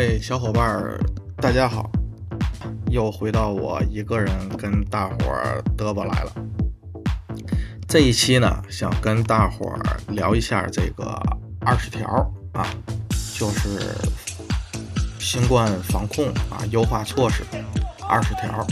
各位小伙伴儿，大家好，又回到我一个人跟大伙儿嘚啵来了。这一期呢，想跟大伙儿聊一下这个二十条啊，就是新冠防控啊优化措施二十条。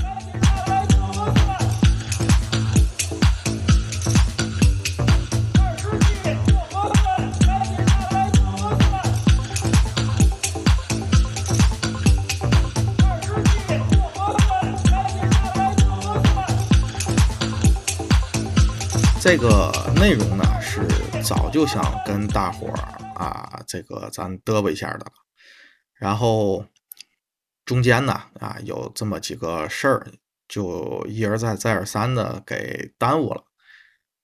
这个内容呢是早就想跟大伙儿啊，这个咱嘚啵一下的了。然后中间呢啊有这么几个事儿，就一而再再而三的给耽误了。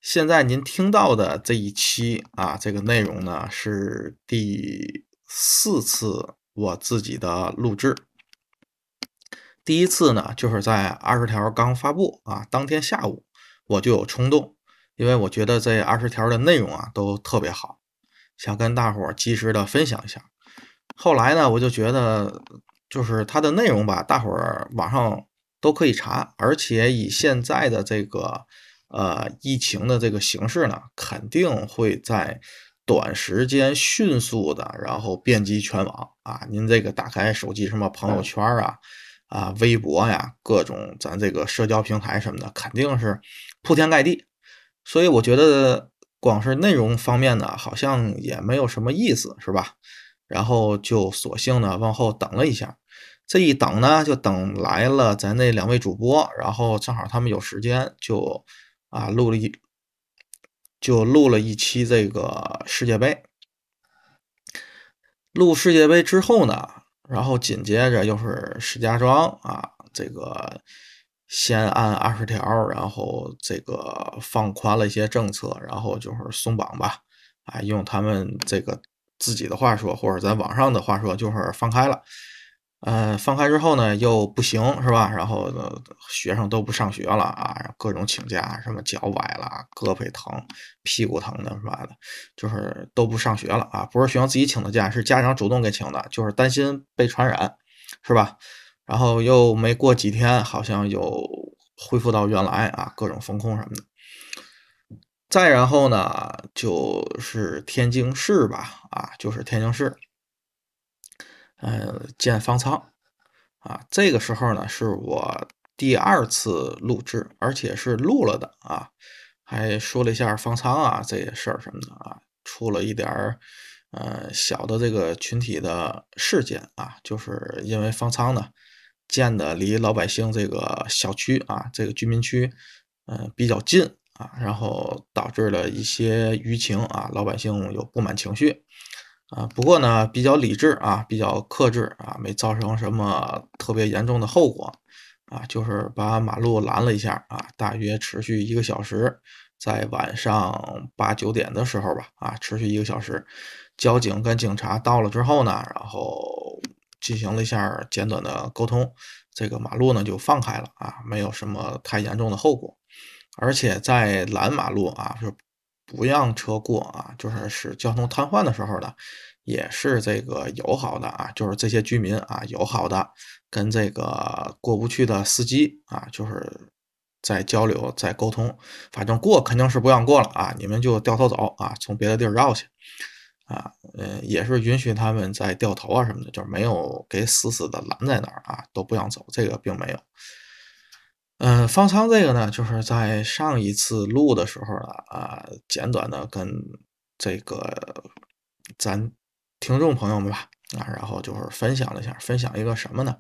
现在您听到的这一期啊，这个内容呢是第四次我自己的录制。第一次呢就是在二十条刚发布啊，当天下午我就有冲动。因为我觉得这二十条的内容啊都特别好，想跟大伙儿及时的分享一下。后来呢，我就觉得就是它的内容吧，大伙儿网上都可以查，而且以现在的这个呃疫情的这个形势呢，肯定会在短时间迅速的然后遍及全网啊。您这个打开手机什么朋友圈啊啊微博呀，各种咱这个社交平台什么的，肯定是铺天盖地。所以我觉得光是内容方面呢，好像也没有什么意思，是吧？然后就索性呢往后等了一下，这一等呢就等来了咱那两位主播，然后正好他们有时间，就啊录了一就录了一期这个世界杯。录世界杯之后呢，然后紧接着又是石家庄啊这个。先按二十条，然后这个放宽了一些政策，然后就是松绑吧，啊，用他们这个自己的话说，或者咱网上的话说，就是放开了。嗯，放开之后呢，又不行，是吧？然后学生都不上学了啊，各种请假，什么脚崴了、胳膊疼、屁股疼的，是吧？的，就是都不上学了啊，不是学生自己请的假，是家长主动给请的，就是担心被传染，是吧？然后又没过几天，好像又恢复到原来啊，各种风控什么的。再然后呢，就是天津市吧，啊，就是天津市，呃，建方舱啊。这个时候呢，是我第二次录制，而且是录了的啊，还说了一下方舱啊这些事儿什么的啊，出了一点儿呃小的这个群体的事件啊，就是因为方舱呢。建的离老百姓这个小区啊，这个居民区，嗯，比较近啊，然后导致了一些舆情啊，老百姓有不满情绪啊。不过呢，比较理智啊，比较克制啊，没造成什么特别严重的后果啊，就是把马路拦了一下啊，大约持续一个小时，在晚上八九点的时候吧，啊，持续一个小时，交警跟警察到了之后呢，然后。进行了一下简短的沟通，这个马路呢就放开了啊，没有什么太严重的后果。而且在拦马路啊，就不让车过啊，就是使交通瘫痪的时候呢，也是这个友好的啊，就是这些居民啊友好的跟这个过不去的司机啊，就是在交流在沟通，反正过肯定是不让过了啊，你们就掉头走啊，从别的地儿绕去。啊，呃，也是允许他们在掉头啊什么的，就是没有给死死的拦在那儿啊，都不让走，这个并没有。嗯，方舱这个呢，就是在上一次录的时候呢，啊，简短的跟这个咱听众朋友们吧，啊，然后就是分享了一下，分享一个什么呢？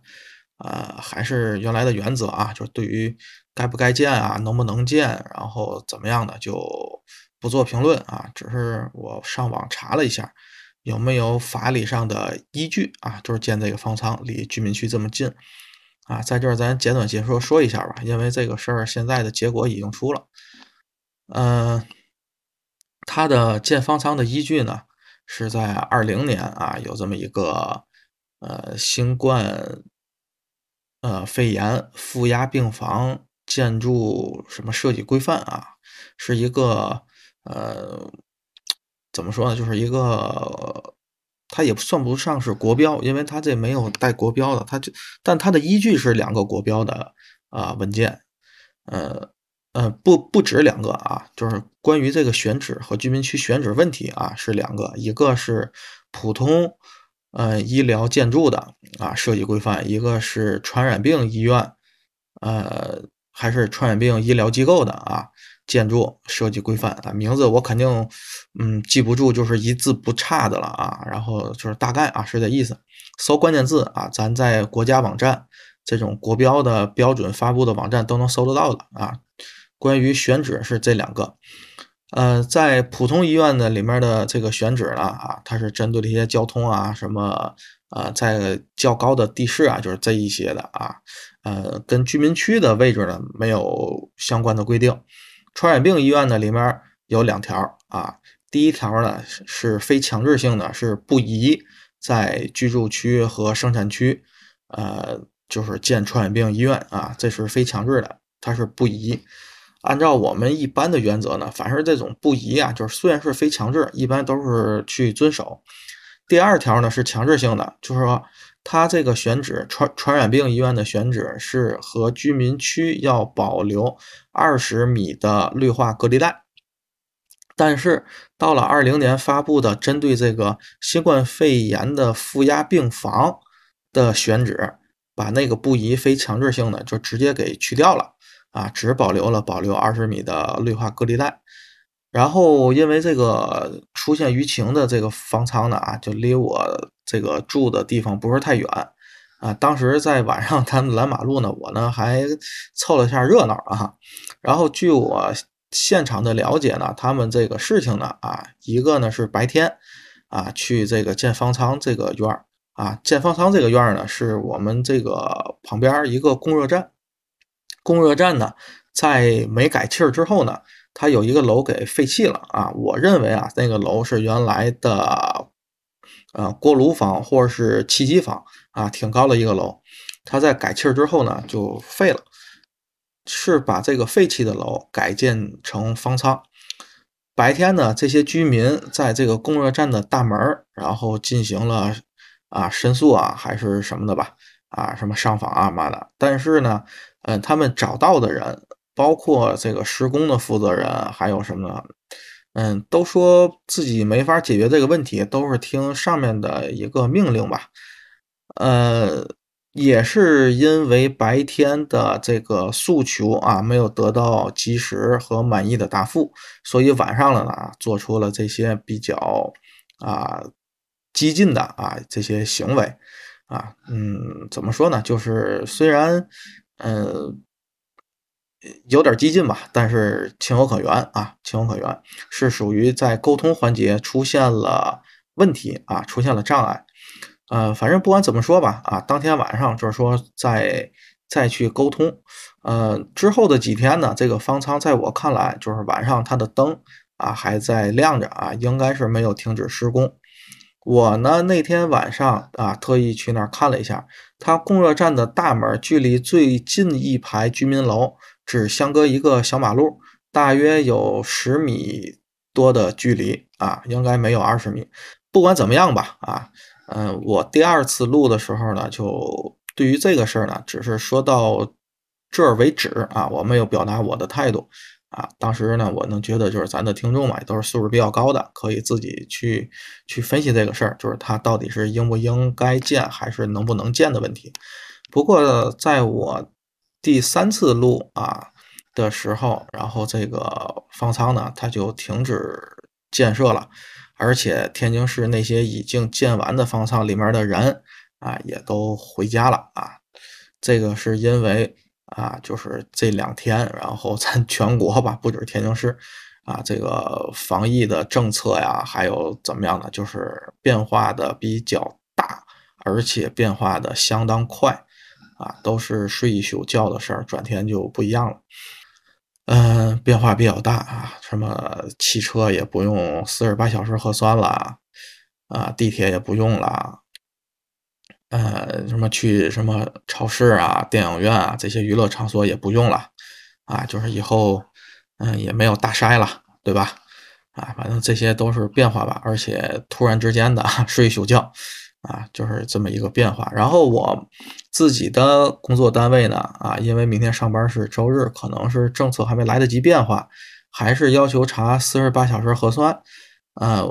啊，还是原来的原则啊，就是对于该不该建啊，能不能建，然后怎么样的就。不做评论啊，只是我上网查了一下，有没有法理上的依据啊？就是建这个方舱离居民区这么近啊，在这儿咱简短解说说一下吧，因为这个事儿现在的结果已经出了。嗯，它的建方舱的依据呢，是在二零年啊，有这么一个呃新冠呃肺炎负压病房建筑什么设计规范啊，是一个。呃，怎么说呢？就是一个它也算不上是国标，因为它这没有带国标的，它就但它的依据是两个国标的啊文件，呃呃不不止两个啊，就是关于这个选址和居民区选址问题啊是两个，一个是普通呃医疗建筑的啊设计规范，一个是传染病医院呃还是传染病医疗机构的啊。建筑设计规范啊，名字我肯定嗯记不住，就是一字不差的了啊。然后就是大概啊是这意思。搜关键字啊，咱在国家网站这种国标的标准发布的网站都能搜得到的啊。关于选址是这两个，呃，在普通医院的里面的这个选址呢啊，它是针对这些交通啊什么啊，在较高的地势啊，就是这一些的啊，呃，跟居民区的位置呢没有相关的规定。传染病医院呢，里面有两条啊。第一条呢是非强制性的，是不宜在居住区和生产区，呃，就是建传染病医院啊，这是非强制的，它是不宜。按照我们一般的原则呢，凡是这种不宜啊，就是虽然是非强制，一般都是去遵守。第二条呢是强制性的，就是说。它这个选址传传染病医院的选址是和居民区要保留二十米的绿化隔离带，但是到了二零年发布的针对这个新冠肺炎的负压病房的选址，把那个不宜非强制性的就直接给去掉了啊，只保留了保留二十米的绿化隔离带。然后因为这个出现舆情的这个方舱呢啊，就离我这个住的地方不是太远啊。当时在晚上他们拦马路呢，我呢还凑了下热闹啊。然后据我现场的了解呢，他们这个事情呢啊，一个呢是白天啊去这个建方舱这个院儿啊，建方舱这个院儿呢是我们这个旁边一个供热站，供热站呢在没改气儿之后呢。它有一个楼给废弃了啊，我认为啊，那个楼是原来的，呃，锅炉房或者是气机房啊，挺高的一个楼。它在改气儿之后呢，就废了，是把这个废弃的楼改建成方舱。白天呢，这些居民在这个供热站的大门然后进行了啊申诉啊，还是什么的吧，啊，什么上访啊嘛的。但是呢，嗯，他们找到的人。包括这个施工的负责人，还有什么呢？嗯，都说自己没法解决这个问题，都是听上面的一个命令吧。呃，也是因为白天的这个诉求啊，没有得到及时和满意的答复，所以晚上了呢，做出了这些比较啊激进的啊这些行为啊。嗯，怎么说呢？就是虽然，嗯。有点激进吧，但是情有可原啊，情有可原，是属于在沟通环节出现了问题啊，出现了障碍。呃，反正不管怎么说吧，啊，当天晚上就是说再再去沟通。呃，之后的几天呢，这个方舱在我看来就是晚上它的灯啊还在亮着啊，应该是没有停止施工。我呢那天晚上啊特意去那儿看了一下，它供热站的大门距离最近一排居民楼。只相隔一个小马路，大约有十米多的距离啊，应该没有二十米。不管怎么样吧，啊，嗯，我第二次录的时候呢，就对于这个事儿呢，只是说到这儿为止啊，我没有表达我的态度啊。当时呢，我能觉得就是咱的听众嘛，也都是素质比较高的，可以自己去去分析这个事儿，就是它到底是应不应该建，还是能不能建的问题。不过在我。第三次录啊的时候，然后这个方舱呢，它就停止建设了，而且天津市那些已经建完的方舱里面的人啊，也都回家了啊。这个是因为啊，就是这两天，然后咱全国吧，不止天津市啊，这个防疫的政策呀，还有怎么样的，就是变化的比较大，而且变化的相当快。啊，都是睡一宿觉的事儿，转天就不一样了。嗯，变化比较大啊，什么汽车也不用四十八小时核酸了，啊，地铁也不用了，呃，什么去什么超市啊、电影院啊这些娱乐场所也不用了，啊，就是以后嗯也没有大筛了，对吧？啊，反正这些都是变化吧，而且突然之间的 睡一宿觉，啊，就是这么一个变化。然后我自己的工作单位呢，啊，因为明天上班是周日，可能是政策还没来得及变化，还是要求查四十八小时核酸，啊，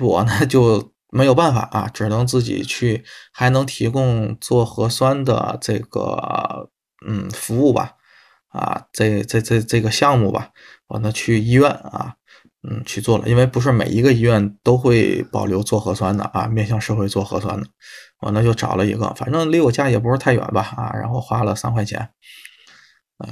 我呢就没有办法啊，只能自己去，还能提供做核酸的这个嗯服务吧，啊，这这这这个项目吧，我呢去医院啊。嗯，去做了，因为不是每一个医院都会保留做核酸的啊，面向社会做核酸的。我呢就找了一个，反正离我家也不是太远吧啊，然后花了三块钱。呃，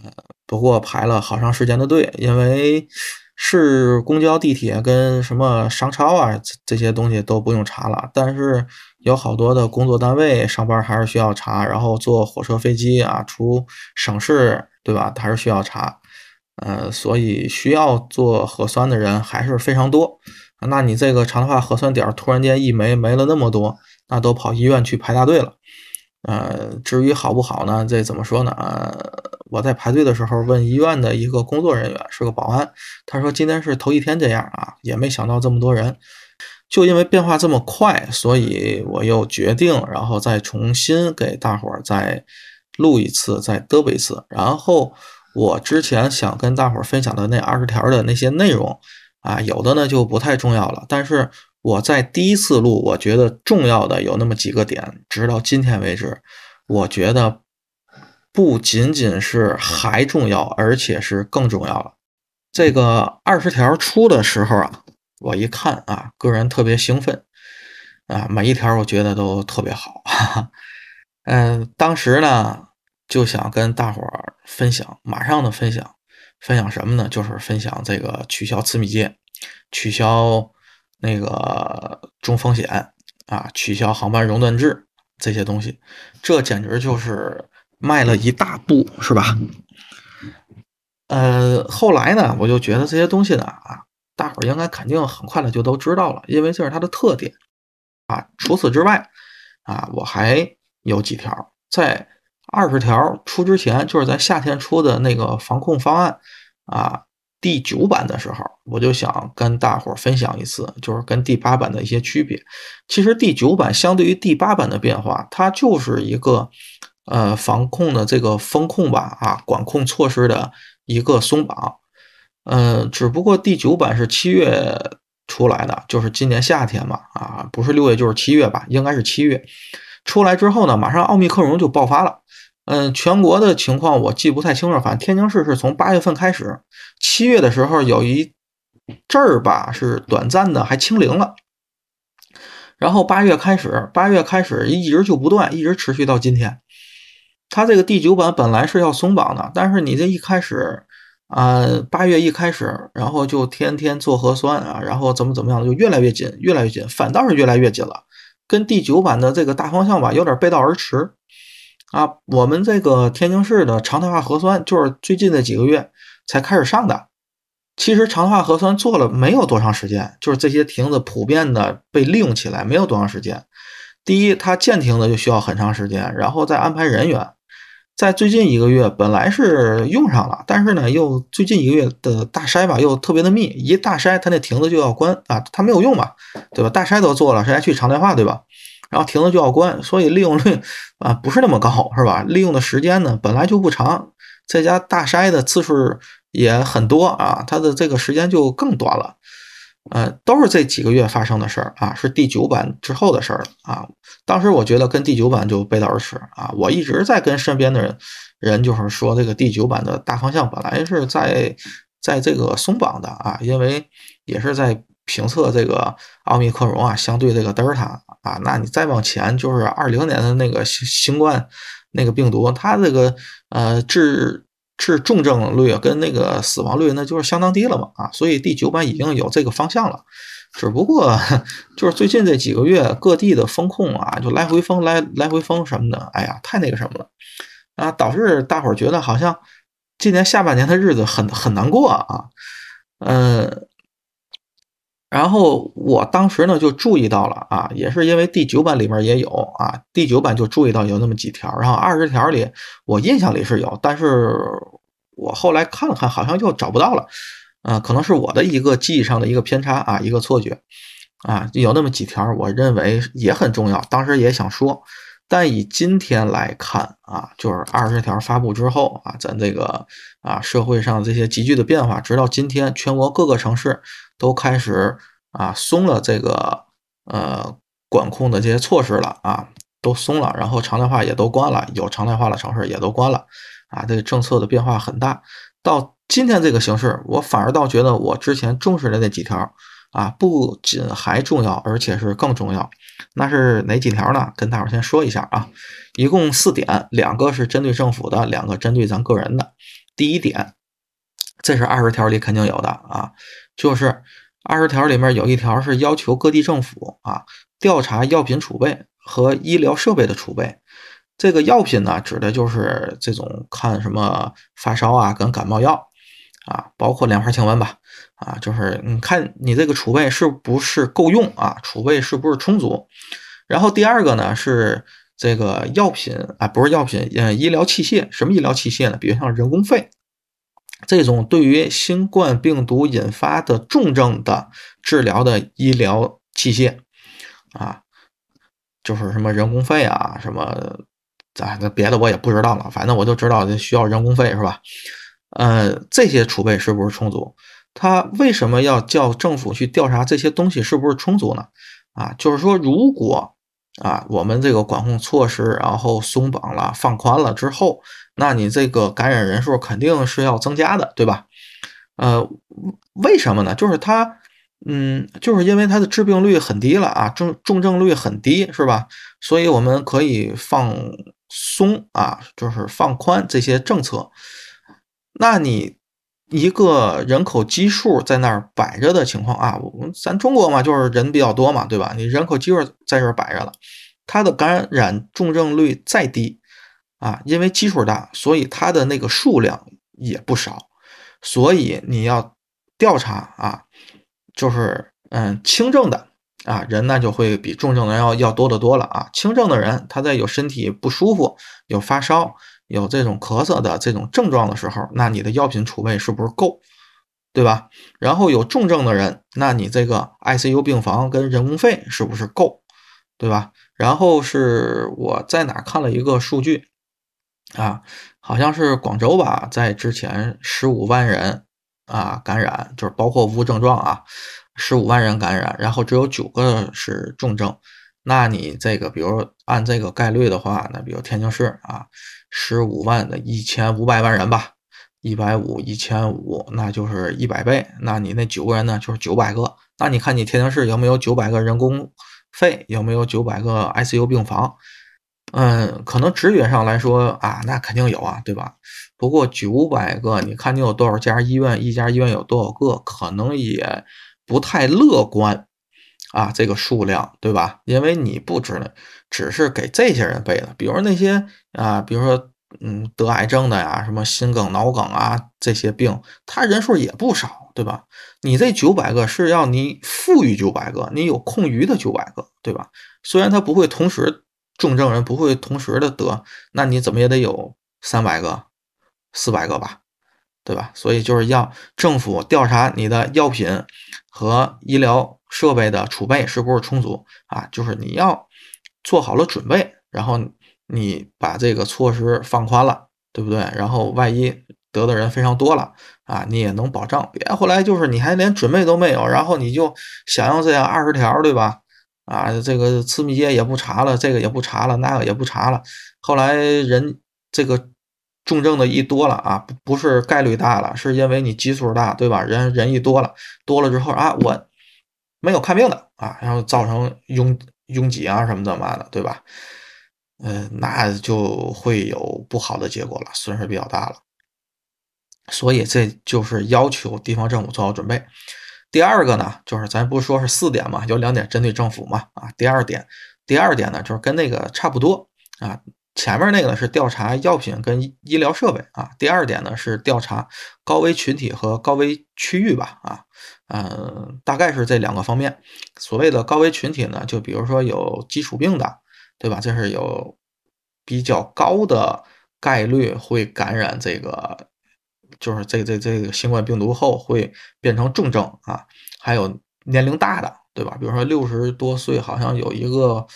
不过排了好长时间的队，因为是公交、地铁跟什么商超啊这些东西都不用查了，但是有好多的工作单位上班还是需要查，然后坐火车、飞机啊出省市，对吧？还是需要查。呃，所以需要做核酸的人还是非常多。那你这个常态化核酸点突然间一没没了那么多，那都跑医院去排大队了。呃，至于好不好呢？这怎么说呢？呃，我在排队的时候问医院的一个工作人员，是个保安，他说今天是头一天这样啊，也没想到这么多人。就因为变化这么快，所以我又决定，然后再重新给大伙儿再录一次，再嘚啵一次，然后。我之前想跟大伙儿分享的那二十条的那些内容啊，有的呢就不太重要了。但是我在第一次录，我觉得重要的有那么几个点，直到今天为止，我觉得不仅仅是还重要，而且是更重要了。这个二十条出的时候啊，我一看啊，个人特别兴奋啊，每一条我觉得都特别好。嗯，当时呢。就想跟大伙儿分享，马上的分享，分享什么呢？就是分享这个取消次密接，取消那个中风险啊，取消航班熔断制这些东西，这简直就是迈了一大步，是吧？呃，后来呢，我就觉得这些东西呢，啊，大伙儿应该肯定很快的就都知道了，因为这是它的特点啊。除此之外啊，我还有几条在。二十条出之前，就是在夏天出的那个防控方案啊，第九版的时候，我就想跟大伙儿分享一次，就是跟第八版的一些区别。其实第九版相对于第八版的变化，它就是一个呃防控的这个风控吧啊，管控措施的一个松绑。嗯，只不过第九版是七月出来的，就是今年夏天嘛啊，不是六月就是七月吧，应该是七月出来之后呢，马上奥密克戎就爆发了。嗯，全国的情况我记不太清楚，反正天津市是从八月份开始，七月的时候有一阵儿吧是短暂的还清零了，然后八月开始，八月开始一直就不断，一直持续到今天。它这个第九版本来是要松绑的，但是你这一开始啊，八月一开始，然后就天天做核酸啊，然后怎么怎么样的，就越来越紧，越来越紧，反倒是越来越紧了，跟第九版的这个大方向吧有点背道而驰。啊，我们这个天津市的常态化核酸就是最近的几个月才开始上的。其实常态化核酸做了没有多长时间，就是这些亭子普遍的被利用起来没有多长时间。第一，它建亭子就需要很长时间，然后再安排人员。在最近一个月本来是用上了，但是呢，又最近一个月的大筛吧又特别的密，一大筛它那亭子就要关啊，它没有用嘛，对吧？大筛都做了，谁还去常态化，对吧？然后停了就要关，所以利用率啊不是那么高，是吧？利用的时间呢本来就不长，在家大筛的次数也很多啊，它的这个时间就更短了。呃，都是这几个月发生的事儿啊，是第九版之后的事儿了啊。当时我觉得跟第九版就背道而驰啊，我一直在跟身边的人人就是说，这个第九版的大方向本来是在在这个松绑的啊，因为也是在。评测这个奥密克戎啊，相对这个德尔塔啊，那你再往前就是二零年的那个新新冠那个病毒，它这个呃治治重症率跟那个死亡率那就是相当低了嘛啊，所以第九版已经有这个方向了，只不过 就是最近这几个月各地的风控啊，就来回封来来回封什么的，哎呀，太那个什么了啊，导致大伙儿觉得好像今年下半年的日子很很难过啊，嗯。然后我当时呢就注意到了啊，也是因为第九版里面也有啊，第九版就注意到有那么几条，然后二十条里我印象里是有，但是我后来看了看，好像就找不到了。啊，可能是我的一个记忆上的一个偏差啊，一个错觉啊，有那么几条，我认为也很重要，当时也想说，但以今天来看啊，就是二十条发布之后啊，咱这个啊社会上这些急剧的变化，直到今天，全国各个城市都开始啊松了这个呃管控的这些措施了啊，都松了，然后常态化也都关了，有常态化的城市也都关了啊，这个政策的变化很大，到。今天这个形势，我反而倒觉得我之前重视的那几条啊，不仅还重要，而且是更重要。那是哪几条呢？跟大伙先说一下啊，一共四点，两个是针对政府的，两个针对咱个人的。第一点，这是二十条里肯定有的啊，就是二十条里面有一条是要求各地政府啊调查药品储备和医疗设备的储备。这个药品呢，指的就是这种看什么发烧啊跟感冒药。啊，包括莲花清瘟吧，啊，就是你看你这个储备是不是够用啊？储备是不是充足？然后第二个呢是这个药品啊，不是药品，嗯，医疗器械，什么医疗器械呢？比如像人工肺这种对于新冠病毒引发的重症的治疗的医疗器械啊，就是什么人工费啊，什么啊，那别的我也不知道了，反正我就知道需要人工费是吧？呃，这些储备是不是充足？他为什么要叫政府去调查这些东西是不是充足呢？啊，就是说，如果啊，我们这个管控措施然后松绑了、放宽了之后，那你这个感染人数肯定是要增加的，对吧？呃，为什么呢？就是它，嗯，就是因为它的致病率很低了啊，重重症率很低，是吧？所以我们可以放松啊，就是放宽这些政策。那你一个人口基数在那儿摆着的情况啊，我们咱中国嘛，就是人比较多嘛，对吧？你人口基数在这儿摆着了，它的感染重症率再低啊，因为基数大，所以它的那个数量也不少，所以你要调查啊，就是嗯轻症的啊人那就会比重症的人要要多得多了啊，轻症的人他在有身体不舒服、有发烧。有这种咳嗽的这种症状的时候，那你的药品储备是不是够，对吧？然后有重症的人，那你这个 ICU 病房跟人工费是不是够，对吧？然后是我在哪看了一个数据啊，好像是广州吧，在之前十五万人啊感染，就是包括无症状啊，十五万人感染，然后只有九个是重症。那你这个，比如按这个概率的话，那比如天津市啊。十五万的一千五百万人吧，一百五一千五，那就是一百倍。那你那九个人呢，就是九百个。那你看你天津市有没有九百个人工肺，有没有九百个 ICU 病房？嗯，可能直觉上来说啊，那肯定有啊，对吧？不过九百个，你看你有多少家医院，一家医院有多少个，可能也不太乐观啊，这个数量，对吧？因为你不知只是给这些人备的，比如那些。啊，比如说，嗯，得癌症的呀，什么心梗、脑梗啊，这些病，他人数也不少，对吧？你这九百个是要你富裕九百个，你有空余的九百个，对吧？虽然他不会同时重症人不会同时的得，那你怎么也得有三百个、四百个吧，对吧？所以就是要政府调查你的药品和医疗设备的储备是不是充足啊？就是你要做好了准备，然后。你把这个措施放宽了，对不对？然后万一得的人非常多了啊，你也能保障。别后来就是你还连准备都没有，然后你就想要这样二十条，对吧？啊，这个次密接也不查了，这个也不查了，那个也不查了。后来人这个重症的一多了啊，不不是概率大了，是因为你基数大，对吧？人人一多了，多了之后啊，我没有看病的啊，然后造成拥拥挤啊什么的嘛的，对吧？嗯，那就会有不好的结果了，损失比较大了。所以这就是要求地方政府做好准备。第二个呢，就是咱不说是四点嘛，有两点针对政府嘛，啊，第二点，第二点呢就是跟那个差不多啊，前面那个是调查药品跟医疗设备啊，第二点呢是调查高危群体和高危区域吧，啊，嗯，大概是这两个方面。所谓的高危群体呢，就比如说有基础病的。对吧？这是有比较高的概率会感染这个就是这这这个新冠病毒后会变成重症啊，还有年龄大的，对吧？比如说六十多岁，好像有一个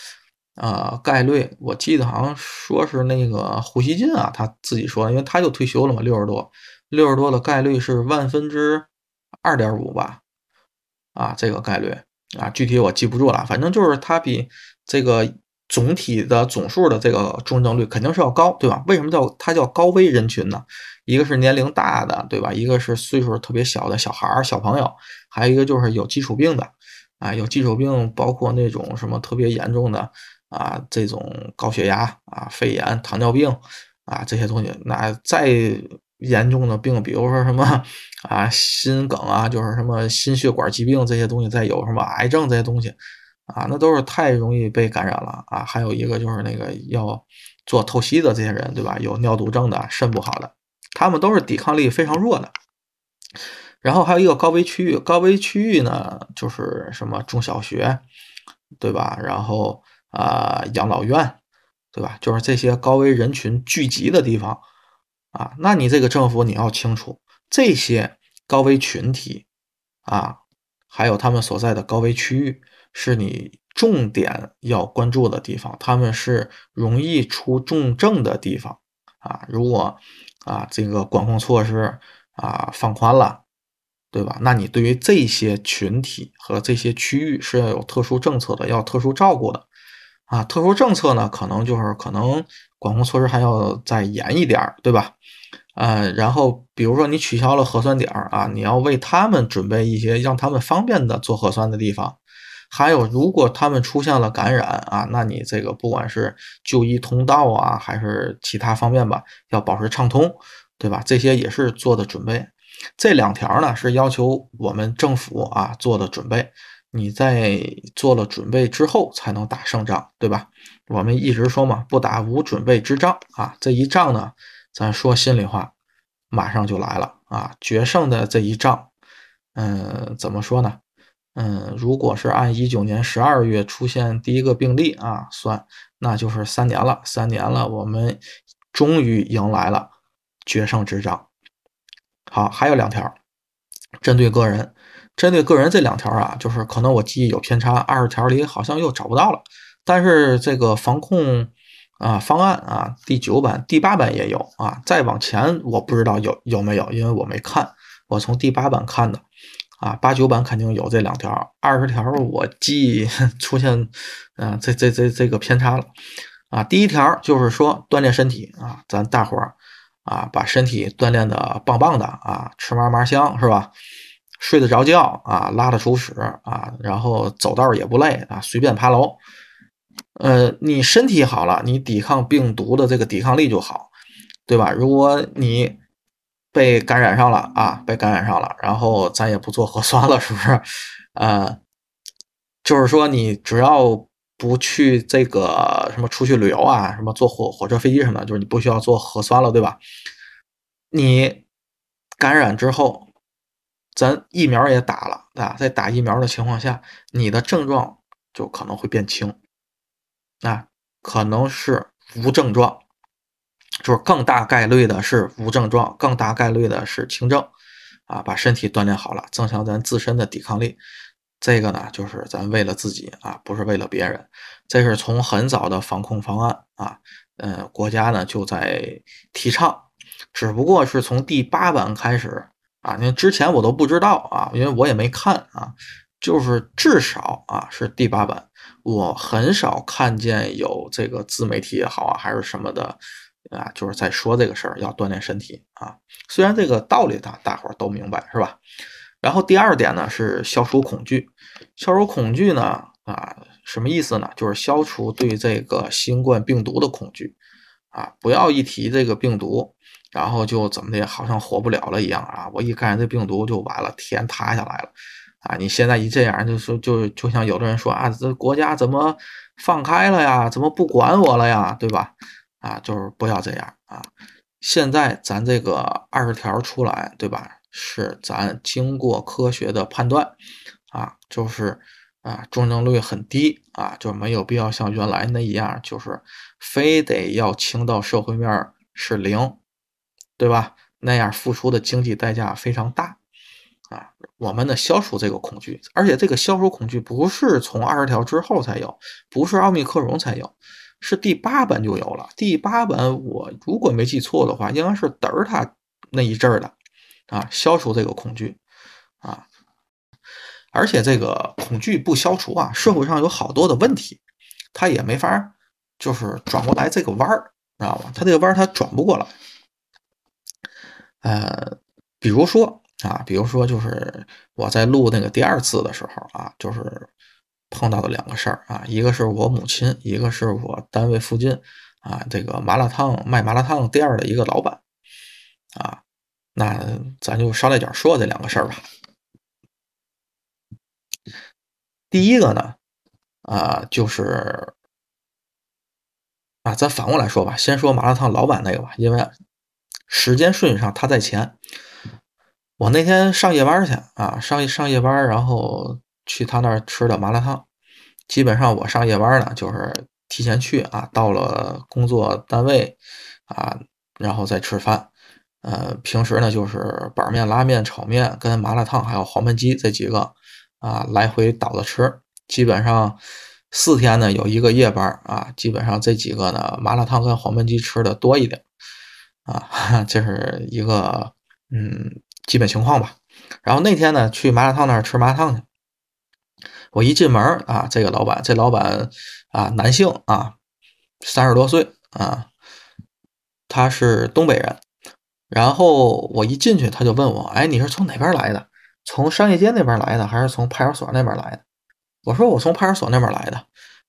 呃概率，我记得好像说是那个胡锡进啊，他自己说，因为他就退休了嘛，六十多，六十多的概率是万分之二点五吧，啊，这个概率啊，具体我记不住了，反正就是他比这个。总体的总数的这个重症率肯定是要高，对吧？为什么叫它叫高危人群呢？一个是年龄大的，对吧？一个是岁数特别小的小孩儿、小朋友，还有一个就是有基础病的，啊，有基础病包括那种什么特别严重的啊，这种高血压啊、肺炎、糖尿病啊这些东西。那再严重的病，比如说什么啊心梗啊，就是什么心血管疾病这些东西，再有什么癌症这些东西。啊，那都是太容易被感染了啊！还有一个就是那个要做透析的这些人，对吧？有尿毒症的、肾不好的，他们都是抵抗力非常弱的。然后还有一个高危区域，高危区域呢，就是什么中小学，对吧？然后啊，养老院，对吧？就是这些高危人群聚集的地方啊。那你这个政府你要清楚这些高危群体啊，还有他们所在的高危区域。是你重点要关注的地方，他们是容易出重症的地方啊。如果啊这个管控措施啊放宽了，对吧？那你对于这些群体和这些区域是要有特殊政策的，要特殊照顾的啊。特殊政策呢，可能就是可能管控措施还要再严一点，对吧？呃，然后比如说你取消了核酸点儿啊，你要为他们准备一些让他们方便的做核酸的地方。还有，如果他们出现了感染啊，那你这个不管是就医通道啊，还是其他方面吧，要保持畅通，对吧？这些也是做的准备。这两条呢是要求我们政府啊做的准备。你在做了准备之后才能打胜仗，对吧？我们一直说嘛，不打无准备之仗啊。这一仗呢，咱说心里话，马上就来了啊！决胜的这一仗，嗯，怎么说呢？嗯，如果是按一九年十二月出现第一个病例啊算，那就是三年了。三年了，我们终于迎来了决胜之仗。好，还有两条，针对个人，针对个人这两条啊，就是可能我记忆有偏差，二十条里好像又找不到了。但是这个防控啊方案啊，第九版、第八版也有啊，再往前我不知道有有没有，因为我没看，我从第八版看的。啊，八九版肯定有这两条，二十条我记 出现，嗯，这这这这个偏差了。啊，第一条就是说锻炼身体啊，咱大伙儿啊，把身体锻炼的棒棒的啊，吃嘛嘛香是吧？睡得着觉啊，拉得出屎啊，然后走道也不累啊，随便爬楼。呃，你身体好了，你抵抗病毒的这个抵抗力就好，对吧？如果你被感染上了啊，被感染上了，然后咱也不做核酸了，是不是？呃，就是说你只要不去这个什么出去旅游啊，什么坐火火车飞机什么的，就是你不需要做核酸了，对吧？你感染之后，咱疫苗也打了啊，在打疫苗的情况下，你的症状就可能会变轻，啊，可能是无症状。就是更大概率的是无症状，更大概率的是轻症，啊，把身体锻炼好了，增强咱自身的抵抗力。这个呢，就是咱为了自己啊，不是为了别人。这是从很早的防控方案啊，嗯，国家呢就在提倡，只不过是从第八版开始啊，因为之前我都不知道啊，因为我也没看啊，就是至少啊是第八版，我很少看见有这个自媒体也好啊，还是什么的。啊，就是在说这个事儿，要锻炼身体啊。虽然这个道理大大伙儿都明白，是吧？然后第二点呢是消除恐惧。消除恐惧呢，啊，什么意思呢？就是消除对这个新冠病毒的恐惧啊。不要一提这个病毒，然后就怎么的，好像活不了了一样啊。我一感染这病毒就完了，天塌下来了啊。你现在一这样，就说就就像有的人说啊，这国家怎么放开了呀？怎么不管我了呀？对吧？啊，就是不要这样啊！现在咱这个二十条出来，对吧？是咱经过科学的判断啊，就是啊，重症率很低啊，就没有必要像原来那一样，就是非得要清到社会面是零，对吧？那样付出的经济代价非常大啊。我们呢消除这个恐惧，而且这个消除恐惧不是从二十条之后才有，不是奥密克戎才有，是第八版就有了。第八版我如果没记错的话，应该是德尔塔那一阵儿的啊，消除这个恐惧啊。而且这个恐惧不消除啊，社会上有好多的问题，他也没法就是转过来这个弯儿，知道吧？他这个弯儿他转不过来。呃，比如说啊，比如说就是我在录那个第二次的时候啊，就是碰到的两个事儿啊，一个是我母亲，一个是我单位附近啊这个麻辣烫卖麻辣烫店的一个老板啊，那咱就捎带脚说这两个事儿吧。第一个呢，啊，就是啊，咱反过来说吧，先说麻辣烫老板那个吧，因为时间顺序上他在前。我那天上夜班去啊，上上夜班，然后去他那儿吃的麻辣烫。基本上我上夜班呢，就是提前去啊，到了工作单位啊，然后再吃饭。呃，平时呢就是板面、拉面、炒面跟麻辣烫，还有黄焖鸡这几个。啊，来回倒着吃，基本上四天呢有一个夜班啊，基本上这几个呢麻辣烫跟黄焖鸡吃的多一点啊，这是一个嗯基本情况吧。然后那天呢去麻辣烫那儿吃麻辣烫去，我一进门啊，这个老板这老板啊男性啊三十多岁啊，他是东北人，然后我一进去他就问我，哎，你是从哪边来的？从商业街那边来的，还是从派出所那边来的？我说我从派出所那边来的，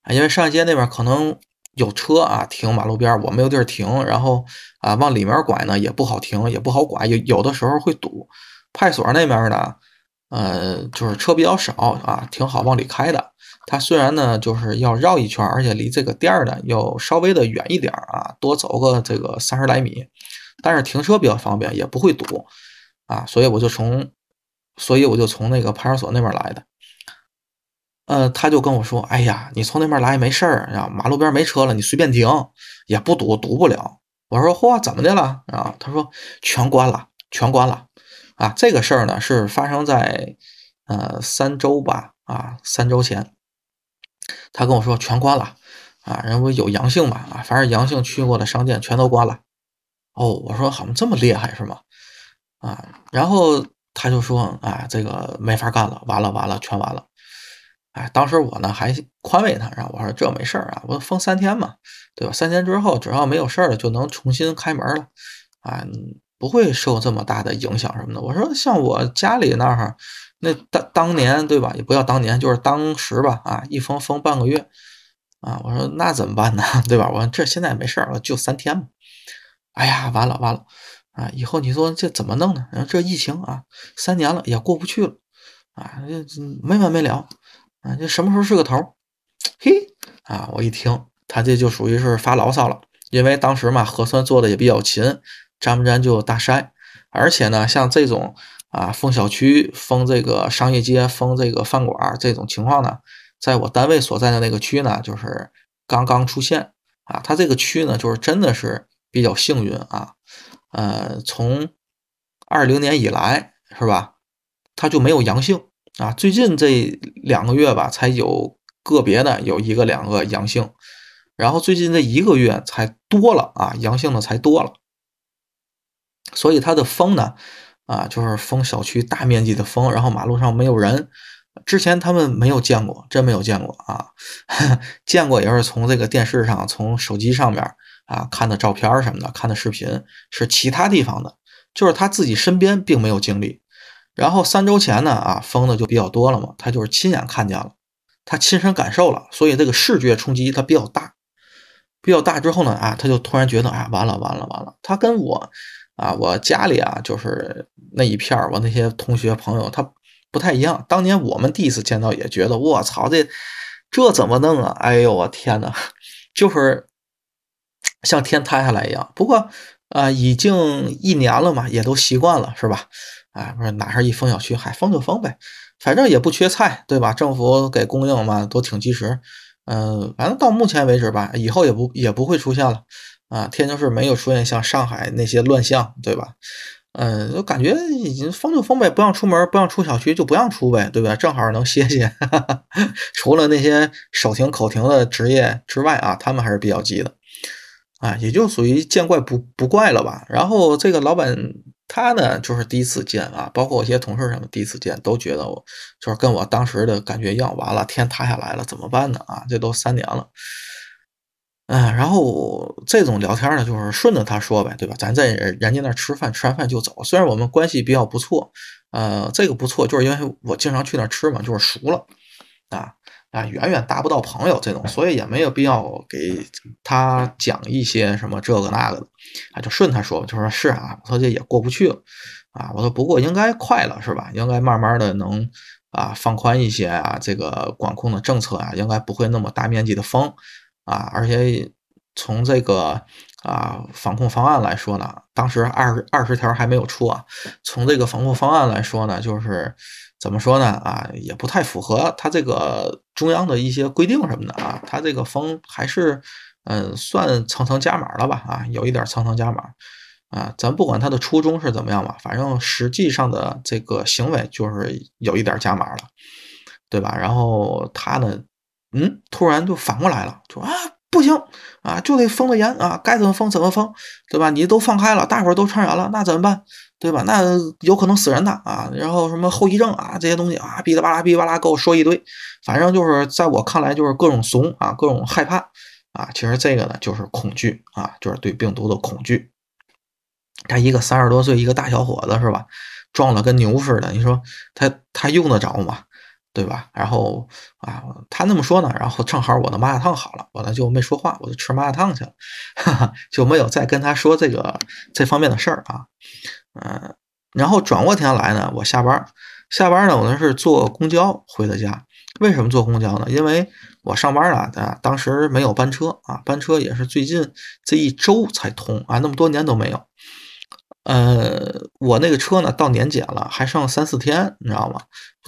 啊，因为商业街那边可能有车啊停马路边，我没有地儿停，然后啊往里面拐呢也不好停，也不好拐，有有的时候会堵。派出所那边呢，呃，就是车比较少啊，挺好往里开的。它虽然呢就是要绕一圈，而且离这个店儿呢要稍微的远一点啊，多走个这个三十来米，但是停车比较方便，也不会堵啊，所以我就从。所以我就从那个派出所那边来的，呃，他就跟我说：“哎呀，你从那边来没事儿啊，马路边没车了，你随便停，也不堵，堵不了。”我说：“嚯，怎么的了啊？”他说：“全关了，全关了。”啊，这个事儿呢是发生在呃三周吧，啊，三周前，他跟我说全关了，啊，人不有阳性嘛，啊，反正阳性去过的商店全都关了。哦，我说好像这么厉害是吗？啊，然后。他就说：“啊，这个没法干了，完了完了，全完了。”哎，当时我呢还宽慰他，然后我说：“这没事儿啊，我封三天嘛，对吧？三天之后只要没有事儿了，就能重新开门了，啊，不会受这么大的影响什么的。”我说：“像我家里那儿，那当当年对吧？也不要当年，就是当时吧，啊，一封封半个月，啊，我说那怎么办呢？对吧？我说这现在没事儿了，就三天嘛。哎呀，完了完了。”啊，以后你说这怎么弄呢？然后这疫情啊，三年了也过不去了，啊，这没完没了，啊，这什么时候是个头？嘿，啊，我一听他这就属于是发牢骚了，因为当时嘛核酸做的也比较勤，沾不沾就大筛，而且呢，像这种啊封小区、封这个商业街、封这个饭馆这种情况呢，在我单位所在的那个区呢，就是刚刚出现啊，他这个区呢，就是真的是比较幸运啊。呃，从二零年以来是吧，他就没有阳性啊。最近这两个月吧，才有个别的有一个两个阳性，然后最近这一个月才多了啊，阳性的才多了。所以他的封呢，啊，就是封小区大面积的封，然后马路上没有人。之前他们没有见过，真没有见过啊，见过也是从这个电视上、从手机上面。啊，看的照片什么的，看的视频是其他地方的，就是他自己身边并没有经历。然后三周前呢，啊，封的就比较多了嘛，他就是亲眼看见了，他亲身感受了，所以这个视觉冲击他比较大，比较大之后呢，啊，他就突然觉得，哎，完了完了完了，他跟我，啊，我家里啊，就是那一片儿我那些同学朋友，他不太一样。当年我们第一次见到也觉得，我操，这这怎么弄啊？哎呦，我天哪，就是。像天塌下来一样，不过啊，已经一年了嘛，也都习惯了，是吧？啊，不是哪是一封小区，还封就封呗，反正也不缺菜，对吧？政府给供应嘛，都挺及时。嗯，反正到目前为止吧，以后也不也不会出现了啊。天津市没有出现像上海那些乱象，对吧？嗯，就感觉已经封就封呗，不让出门，不让出小区就不让出呗，对吧？正好能歇歇。除了那些手停口停的职业之外啊，他们还是比较急的。啊，也就属于见怪不不怪了吧。然后这个老板他呢，就是第一次见啊，包括我一些同事什么第一次见，都觉得我就是跟我当时的感觉一样。完了，天塌下来了，怎么办呢？啊，这都三年了。嗯，然后这种聊天呢，就是顺着他说呗，对吧？咱在人家那儿吃饭，吃完饭就走。虽然我们关系比较不错，呃，这个不错，就是因为我经常去那儿吃嘛，就是熟了啊。啊，远远达不到朋友这种，所以也没有必要给他讲一些什么这个那个的，啊，就顺他说，就说是啊，我说这也过不去了，啊，我说不过应该快了是吧？应该慢慢的能啊放宽一些啊，这个管控的政策啊，应该不会那么大面积的封啊，而且从这个啊防控方案来说呢，当时二二十条还没有出啊，从这个防控方案来说呢，就是。怎么说呢？啊，也不太符合他这个中央的一些规定什么的啊。他这个封还是，嗯，算层层加码了吧？啊，有一点层层加码啊。咱不管他的初衷是怎么样吧，反正实际上的这个行为就是有一点加码了，对吧？然后他呢，嗯，突然就反过来了，说啊。不行啊，就得封的严啊，该怎么封怎么封，对吧？你都放开了，大伙儿都传染了，那怎么办？对吧？那有可能死人的啊，然后什么后遗症啊，这些东西啊，哔哩吧啦哔哩吧啦给我说一堆，反正就是在我看来就是各种怂啊，各种害怕啊。其实这个呢就是恐惧啊，就是对病毒的恐惧。他一个三十多岁一个大小伙子是吧，壮了跟牛似的，你说他他用得着吗？对吧？然后啊，他那么说呢，然后正好我的麻辣烫好了，我呢就没说话，我就吃麻辣烫去了，哈哈，就没有再跟他说这个这方面的事儿啊。嗯，然后转过天来呢，我下班，下班呢，我那是坐公交回的家。为什么坐公交呢？因为我上班了啊，当时没有班车啊，班车也是最近这一周才通啊，那么多年都没有。呃，我那个车呢，到年检了，还剩三四天，你知道吗？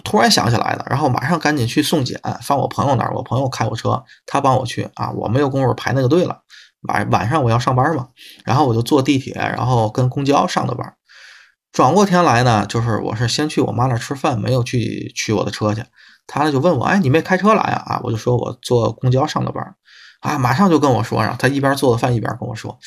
突然想起来的，然后马上赶紧去送检，放我朋友那儿。我朋友开我车，他帮我去啊，我没有功夫排那个队了。晚晚上我要上班嘛，然后我就坐地铁，然后跟公交上的班。转过天来呢，就是我是先去我妈那儿吃饭，没有去取我的车去。他呢就问我，哎，你没开车来啊？啊，我就说我坐公交上的班。啊，马上就跟我说，然后他一边做的饭一边跟我说，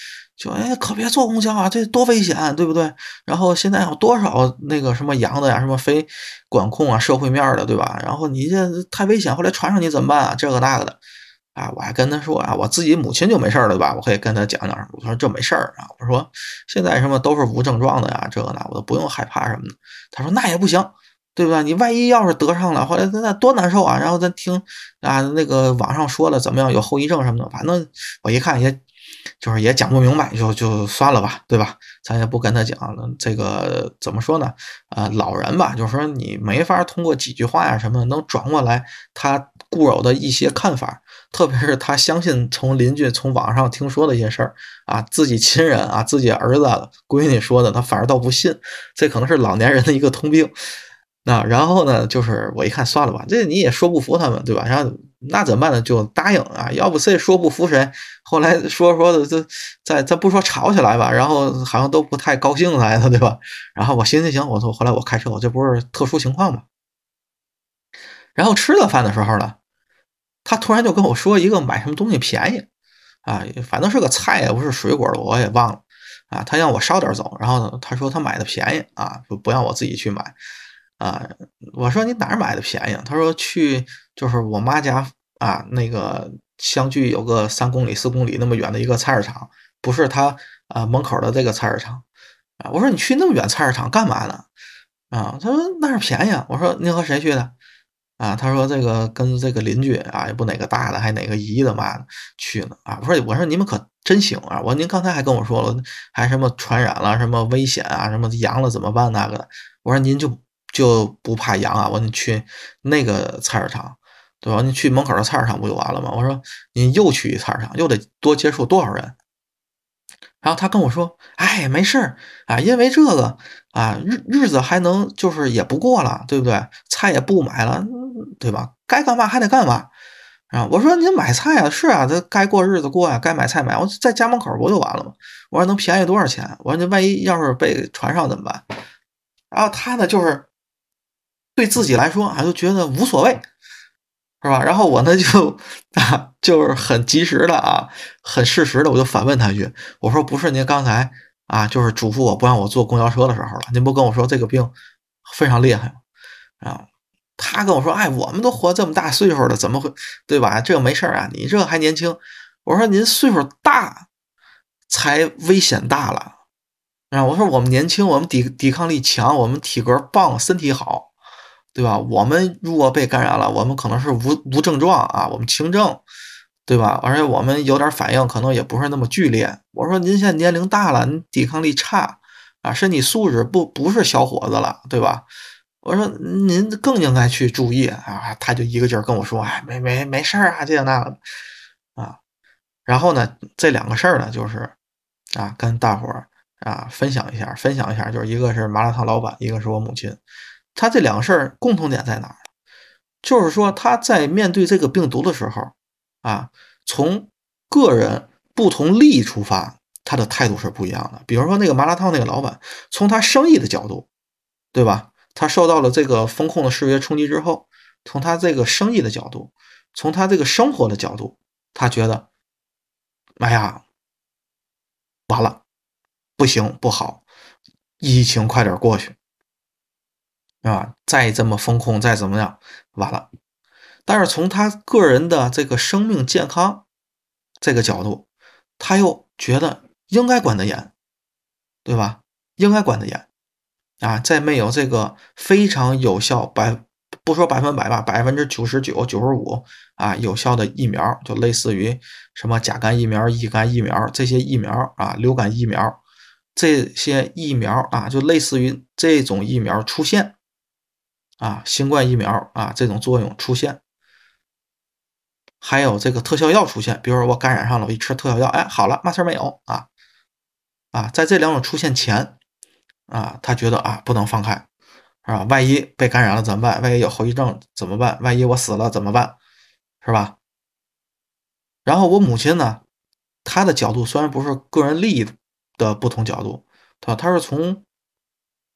就哎，可别坐公交啊，这多危险，对不对？然后现在有多少那个什么阳的呀，什么非管控啊，社会面的，对吧？然后你这太危险，后来传上你怎么办啊？这个那个的，啊，我还跟他说啊，我自己母亲就没事了，吧？我可以跟他讲讲，我说这没事儿啊，我说现在什么都是无症状的呀，这个那我都不用害怕什么的。他说那也不行。对不对？你万一要是得上了，后来那多难受啊！然后咱听啊，那个网上说了怎么样，有后遗症什么的，反正我一看也，就是也讲不明白，就就算了吧，对吧？咱也不跟他讲了。这个怎么说呢？啊，老人吧，就是说你没法通过几句话呀什么能转过来他固有的一些看法，特别是他相信从邻居从网上听说的一些事儿啊，自己亲人啊，自己儿子闺女说的，他反而倒不信。这可能是老年人的一个通病。那然后呢，就是我一看算了吧，这你也说不服他们，对吧？然后那怎么办呢？就答应啊，要不谁说不服谁。后来说说的，这再再不说吵起来吧，然后好像都不太高兴来的，对吧？然后我行行行，我说后来我开车，我这不是特殊情况吗？然后吃了饭的时候呢，他突然就跟我说一个买什么东西便宜啊，反正是个菜也不是水果我也忘了啊。他让我捎点走，然后呢，他说他买的便宜啊，不不让我自己去买。啊，我说你哪儿买的便宜？他说去就是我妈家啊，那个相距有个三公里四公里那么远的一个菜市场，不是他啊门口的这个菜市场啊。我说你去那么远菜市场干嘛呢？啊，他说那儿便宜。我说您和谁去的？啊，他说这个跟这个邻居啊，也不哪个大的，还哪个姨的妈去呢啊。我说我说你们可真行啊！我说您刚才还跟我说了，还什么传染了，什么危险啊，什么阳了怎么办那个。我说您就。就不怕阳啊？我说你去那个菜市场，对吧？你去门口的菜市场不就完了吗？我说你又去一菜市场，又得多接触多少人？然后他跟我说：“哎，没事儿啊，因为这个啊，日日子还能就是也不过了，对不对？菜也不买了，对吧？该干嘛还得干嘛。”啊，我说您买菜啊，是啊，这该过日子过呀，该买菜买，我在家门口不就完了吗？我说能便宜多少钱？我说您万一要是被传上怎么办？然后他呢，就是对自己来说啊，就觉得无所谓，是吧？然后我呢就啊，就是很及时的啊，很适时的，我就反问他一句，我说不是您刚才啊，就是嘱咐我不让我坐公交车的时候了，您不跟我说这个病非常厉害吗？啊？他跟我说：“哎，我们都活这么大岁数了，怎么会对吧？这个没事啊，你这还年轻。”我说：“您岁数大才危险大了啊！”我说：“我们年轻，我们抵抵抗力强，我们体格棒，身体好，对吧？我们如果被感染了，我们可能是无无症状啊，我们轻症，对吧？而且我们有点反应，可能也不是那么剧烈。”我说：“您现在年龄大了，您抵抗力差啊，身体素质不不是小伙子了，对吧？”我说您更应该去注意啊！他就一个劲儿跟我说：“哎，没没没事儿啊，这个那个啊。”然后呢，这两个事儿呢，就是啊，跟大伙儿啊分享一下，分享一下，就是一个是麻辣烫老板，一个是我母亲。他这两个事儿共同点在哪儿？就是说他在面对这个病毒的时候啊，从个人不同利益出发，他的态度是不一样的。比如说那个麻辣烫那个老板，从他生意的角度，对吧？他受到了这个风控的视觉冲击之后，从他这个生意的角度，从他这个生活的角度，他觉得，哎呀，完了，不行，不好，疫情快点过去，啊，再这么风控，再怎么样，完了。但是从他个人的这个生命健康这个角度，他又觉得应该管得严，对吧？应该管得严。啊，在没有这个非常有效百不说百分百吧，百分之九十九、九十五啊有效的疫苗，就类似于什么甲肝疫苗、乙肝疫苗这些疫苗啊，流感疫苗这些疫苗啊，就类似于这种疫苗出现啊，新冠疫苗啊这种作用出现，还有这个特效药出现，比如说我感染上了，我一吃特效药，哎，好了，嘛事儿没有啊啊，在这两种出现前。啊，他觉得啊，不能放开，是吧？万一被感染了怎么办？万一有后遗症怎么办？万一我死了怎么办？是吧？然后我母亲呢，她的角度虽然不是个人利益的不同角度，她她是从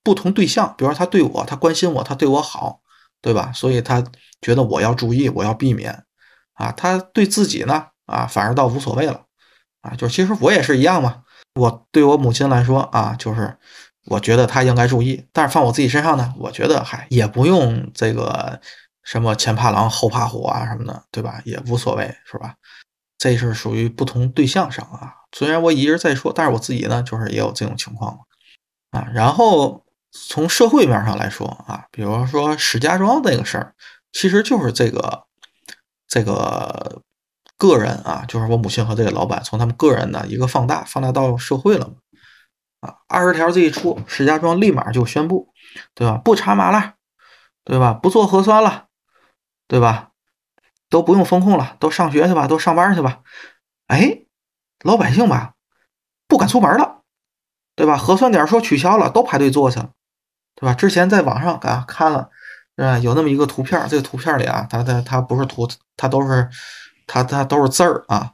不同对象，比如说他对我，他关心我，他对我好，对吧？所以他觉得我要注意，我要避免。啊，他对自己呢，啊，反而倒无所谓了。啊，就其实我也是一样嘛。我对我母亲来说啊，就是。我觉得她应该注意，但是放我自己身上呢？我觉得还也不用这个什么前怕狼后怕虎啊什么的，对吧？也无所谓，是吧？这是属于不同对象上啊。虽然我一直在说，但是我自己呢，就是也有这种情况啊。然后从社会面上来说啊，比如说石家庄那个事儿，其实就是这个这个个人啊，就是我母亲和这个老板从他们个人的一个放大，放大到社会了嘛。二十条这一出，石家庄立马就宣布，对吧？不查码了，对吧？不做核酸了，对吧？都不用封控了，都上学去吧，都上班去吧。哎，老百姓吧，不敢出门了，对吧？核酸点说取消了，都排队做去了，对吧？之前在网上啊看了，啊有那么一个图片，这个图片里啊，它它它不是图，它都是它它都是字儿啊。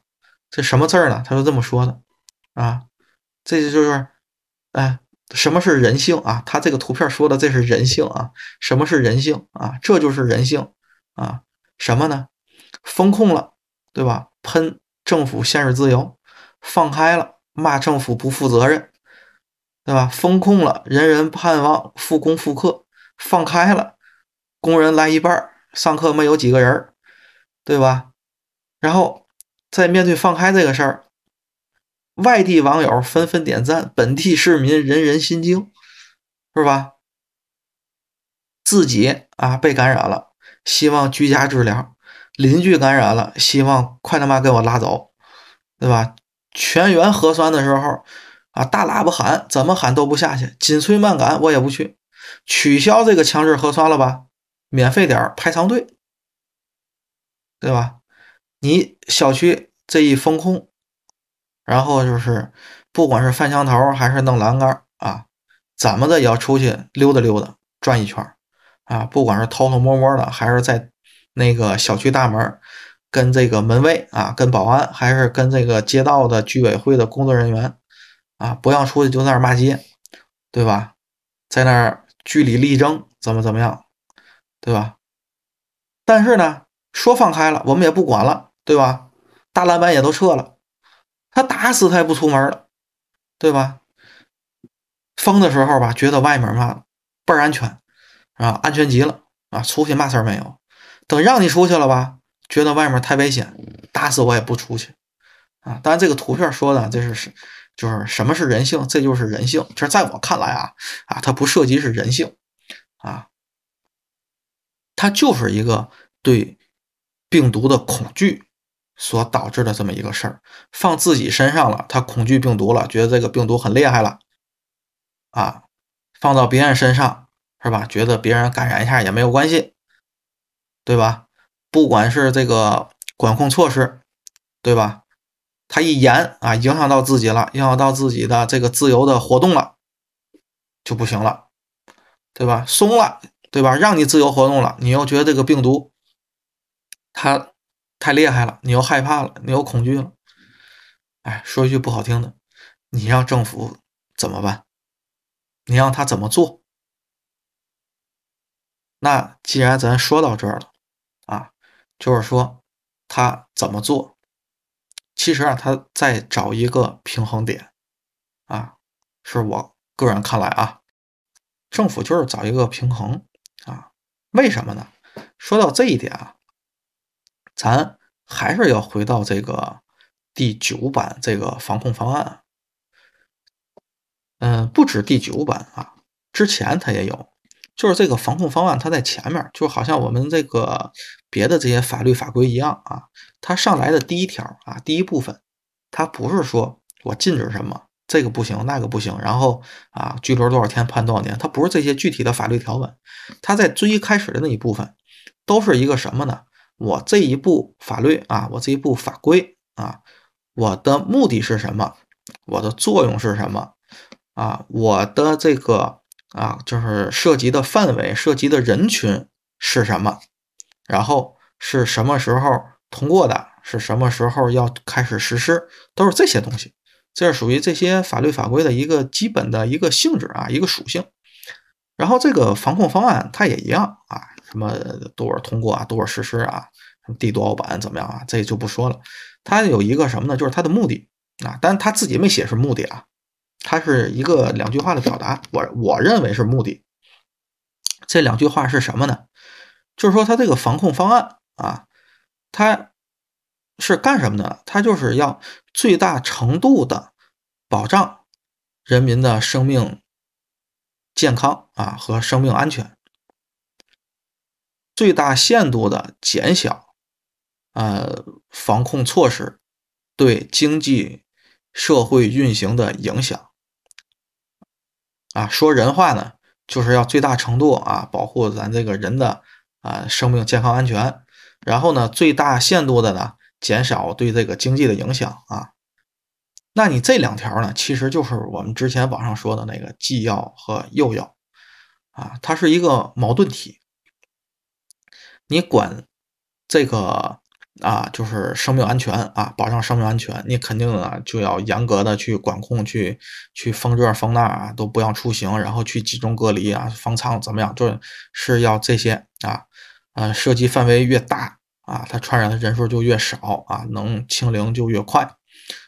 这什么字儿呢？他就这么说的啊，这就是。哎，什么是人性啊？他这个图片说的这是人性啊？什么是人性啊？这就是人性啊？什么呢？风控了，对吧？喷政府限制自由，放开了骂政府不负责任，对吧？风控了，人人盼望复工复课，放开了，工人来一半，上课没有几个人，对吧？然后在面对放开这个事儿。外地网友纷纷点赞，本地市民人人心惊，是吧？自己啊被感染了，希望居家治疗；邻居感染了，希望快他妈给我拉走，对吧？全员核酸的时候啊，大喇叭喊，怎么喊都不下去，紧催慢赶，我也不去。取消这个强制核酸了吧？免费点排长队，对吧？你小区这一封控。然后就是，不管是翻墙头还是弄栏杆啊，怎么的也要出去溜达溜达，转一圈啊。不管是偷偷摸摸的，还是在那个小区大门跟这个门卫啊，跟保安，还是跟这个街道的居委会的工作人员啊，不让出去就在那儿骂街，对吧？在那儿据理力争，怎么怎么样，对吧？但是呢，说放开了，我们也不管了，对吧？大老板也都撤了，他打死他也不出门了，对吧？封的时候吧，觉得外面嘛倍儿安全，啊，安全极了啊，出去嘛事儿没有。等让你出去了吧，觉得外面太危险，打死我也不出去啊。当然，这个图片说的这是是就是什么是人性，这就是人性。其实在我看来啊啊，它不涉及是人性啊，它就是一个对病毒的恐惧所导致的这么一个事儿，放自己身上了，他恐惧病毒了，觉得这个病毒很厉害了。啊，放到别人身上是吧？觉得别人感染一下也没有关系，对吧？不管是这个管控措施，对吧？他一严啊，影响到自己了，影响到自己的这个自由的活动了，就不行了，对吧？松了，对吧？让你自由活动了，你又觉得这个病毒它太厉害了，你又害怕了，你又恐惧了。哎，说一句不好听的，你让政府怎么办？你让他怎么做？那既然咱说到这儿了，啊，就是说他怎么做？其实啊，他在找一个平衡点，啊，是我个人看来啊，政府就是找一个平衡啊。为什么呢？说到这一点啊，咱还是要回到这个第九版这个防控方案。嗯，不止第九版啊，之前它也有，就是这个防控方案，它在前面，就好像我们这个别的这些法律法规一样啊，它上来的第一条啊，第一部分，它不是说我禁止什么，这个不行，那个不行，然后啊，拘留多少天，判多少年，它不是这些具体的法律条文，它在最一开始的那一部分，都是一个什么呢？我这一部法律啊，我这一部法规啊，我的目的是什么？我的作用是什么？啊，我的这个啊，就是涉及的范围、涉及的人群是什么？然后是什么时候通过的？是什么时候要开始实施？都是这些东西，这是属于这些法律法规的一个基本的一个性质啊，一个属性。然后这个防控方案它也一样啊，什么多少通过啊，多少实施啊，什么地多少版怎么样啊？这就不说了。它有一个什么呢？就是它的目的啊，但是他自己没写是目的啊。它是一个两句话的表达，我我认为是目的。这两句话是什么呢？就是说，它这个防控方案啊，它是干什么的？它就是要最大程度的保障人民的生命健康啊和生命安全，最大限度的减小呃防控措施对经济社会运行的影响。啊，说人话呢，就是要最大程度啊保护咱这个人的啊生命健康安全，然后呢，最大限度的呢减少对这个经济的影响啊。那你这两条呢，其实就是我们之前网上说的那个既要和又要啊，它是一个矛盾体。你管这个。啊，就是生命安全啊，保障生命安全，你肯定啊就要严格的去管控，去去封这封那啊，都不要出行，然后去集中隔离啊，方舱怎么样？就是要这些啊，呃，涉及范围越大啊，它传染的人数就越少啊，能清零就越快。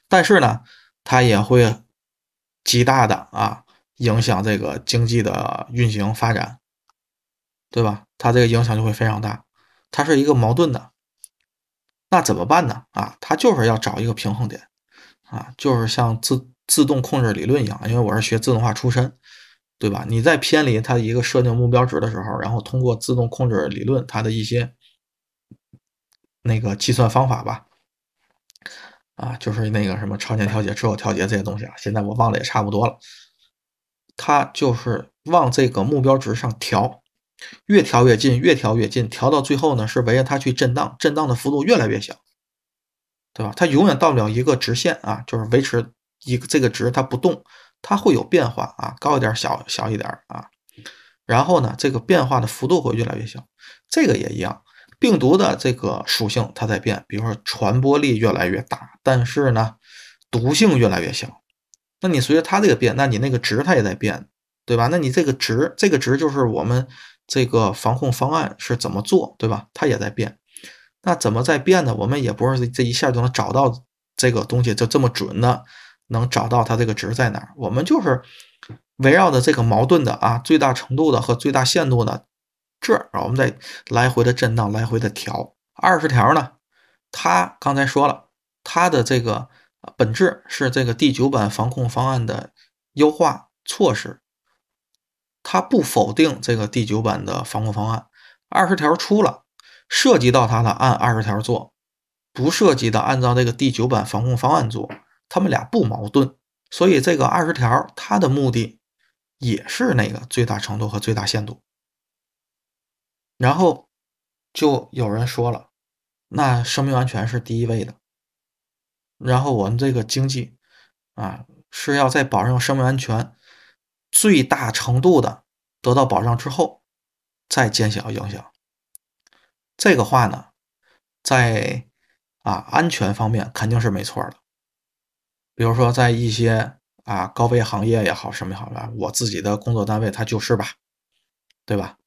但是呢，它也会极大的啊影响这个经济的运行发展，对吧？它这个影响就会非常大，它是一个矛盾的。那怎么办呢？啊，他就是要找一个平衡点，啊，就是像自自动控制理论一样，因为我是学自动化出身，对吧？你在偏离它一个设定目标值的时候，然后通过自动控制理论它的一些那个计算方法吧，啊，就是那个什么超前调节、滞后调节这些东西啊，现在我忘了也差不多了，它就是往这个目标值上调。越调越近，越调越近，调到最后呢，是围着它去震荡，震荡的幅度越来越小，对吧？它永远到不了一个直线啊，就是维持一个这个值它不动，它会有变化啊，高一点，小小一点啊。然后呢，这个变化的幅度会越来越小，这个也一样。病毒的这个属性它在变，比如说传播力越来越大，但是呢，毒性越来越小。那你随着它这个变，那你那个值它也在变，对吧？那你这个值，这个值就是我们这个防控方案是怎么做，对吧？它也在变。那怎么在变呢？我们也不是这一下就能找到这个东西就这么准的，能找到它这个值在哪儿。我们就是围绕着这个矛盾的啊，最大程度的和最大限度的。这儿我们再来回的震荡，来回的调。二十条呢，它刚才说了，它的这个本质是这个第九版防控方案的优化措施，它不否定这个第九版的防控方案。二十条出了，涉及到它的按二十条做，不涉及的按照这个第九版防控方案做，他们俩不矛盾。所以这个二十条它的目的也是那个最大程度和最大限度。然后就有人说了，那生命安全是第一位的。然后我们这个经济啊，是要在保证生命安全最大程度的得到保障之后，再减小影响。这个话呢，在啊安全方面肯定是没错的。比如说，在一些啊高危行业也好，什么也好吧，我自己的工作单位它就是吧，对吧？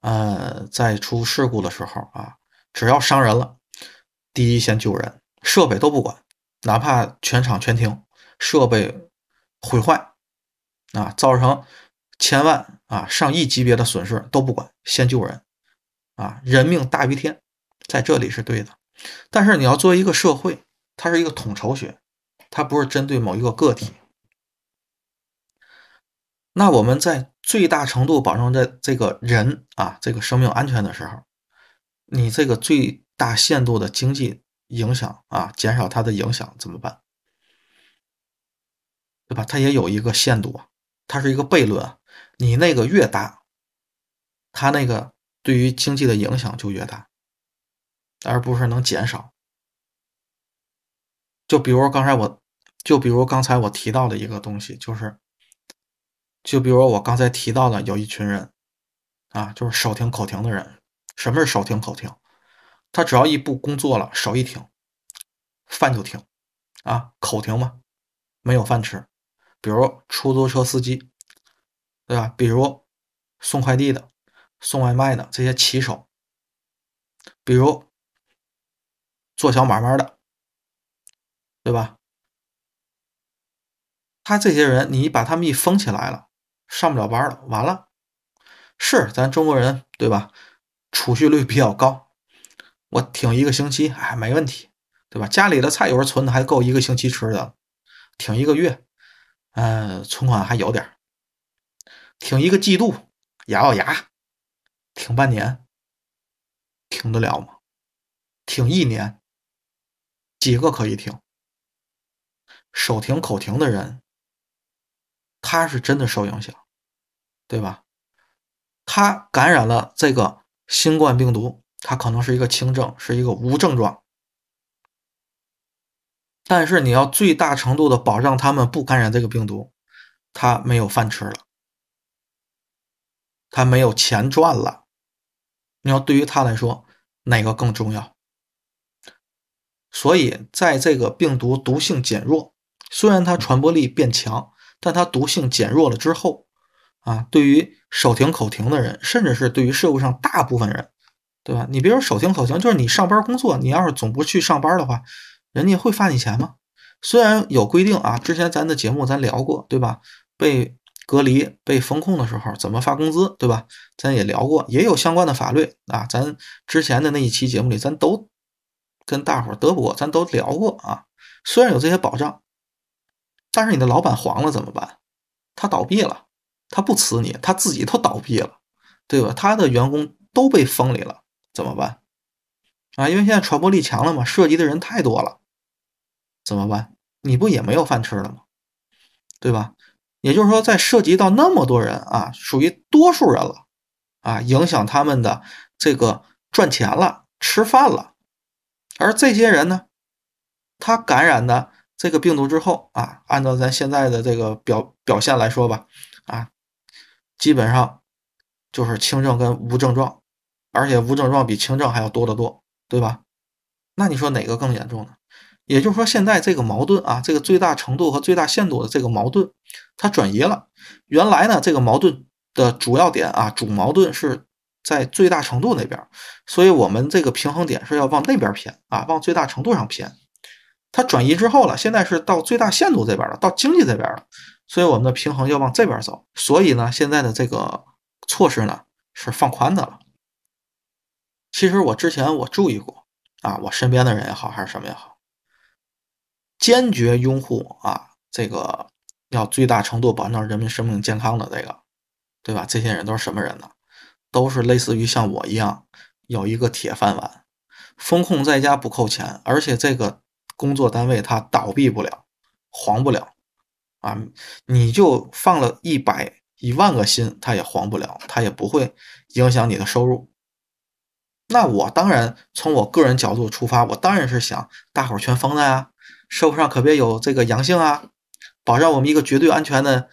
呃，在出事故的时候啊，只要伤人了，第一先救人，设备都不管，哪怕全场全停，设备毁坏啊，造成千万啊上亿级别的损失都不管，先救人啊，人命大于天，在这里是对的。但是你要作为一个社会，它是一个统筹学，它不是针对某一个个体。那我们在最大程度保证这这个人啊，这个生命安全的时候，你这个最大限度的经济影响啊，减少它的影响怎么办？对吧？它也有一个限度啊，它是一个悖论。你那个越大，它那个对于经济的影响就越大，而不是能减少。就比如刚才我，就比如刚才我提到的一个东西，就是。就比如我刚才提到的，有一群人，啊，就是手停口停的人。什么是手停口停？他只要一不工作了，手一停，饭就停，啊，口停嘛，没有饭吃。比如出租车司机，对吧？比如送快递的、送外卖的这些骑手，比如做小买卖的，对吧？他这些人，你把他们一封起来了。上不了班了，完了，是咱中国人对吧？储蓄率比较高，我挺一个星期，哎，没问题，对吧？家里的菜有时候存的还够一个星期吃的，挺一个月，嗯，存款还有点挺一个季度，咬咬牙，挺半年，挺得了吗？挺一年，几个可以挺？手停口停的人。他是真的受影响，对吧？他感染了这个新冠病毒，他可能是一个轻症，是一个无症状。但是你要最大程度的保障他们不感染这个病毒，他没有饭吃了，他没有钱赚了。你要对于他来说，哪个更重要？所以在这个病毒毒性减弱，虽然它传播力变强。但它毒性减弱了之后，啊，对于手停口停的人，甚至是对于社会上大部分人，对吧？你别说手停口停，就是你上班工作，你要是总不去上班的话，人家会发你钱吗？虽然有规定啊，之前咱的节目咱聊过，对吧？被隔离、被封控的时候怎么发工资，对吧？咱也聊过，也有相关的法律啊。咱之前的那一期节目里，咱都跟大伙儿嘚啵，咱都聊过啊。虽然有这些保障。但是你的老板黄了怎么办？他倒闭了，他不辞你，他自己都倒闭了，对吧？他的员工都被封里了，怎么办？啊，因为现在传播力强了嘛，涉及的人太多了，怎么办？你不也没有饭吃了吗？对吧？也就是说，在涉及到那么多人啊，属于多数人了啊，影响他们的这个赚钱了、吃饭了，而这些人呢，他感染的。这个病毒之后啊，按照咱现在的这个表表现来说吧，啊，基本上就是轻症跟无症状，而且无症状比轻症还要多得多，对吧？那你说哪个更严重呢？也就是说，现在这个矛盾啊，这个最大程度和最大限度的这个矛盾，它转移了。原来呢，这个矛盾的主要点啊，主矛盾是在最大程度那边，所以我们这个平衡点是要往那边偏啊，往最大程度上偏。它转移之后了，现在是到最大限度这边了，到经济这边了，所以我们的平衡要往这边走。所以呢，现在的这个措施呢是放宽的了。其实我之前我注意过啊，我身边的人也好，还是什么也好。坚决拥护啊，这个要最大程度保障人民生命健康的这个，对吧？这些人都是什么人呢？都是类似于像我一样有一个铁饭碗，风控在家不扣钱，而且这个工作单位它倒闭不了，黄不了啊！你就放了一百一万个心，它也黄不了，它也不会影响你的收入。那我当然从我个人角度出发，我当然是想大伙全封了呀。社会上可别有这个阳性啊，保障我们一个绝对安全的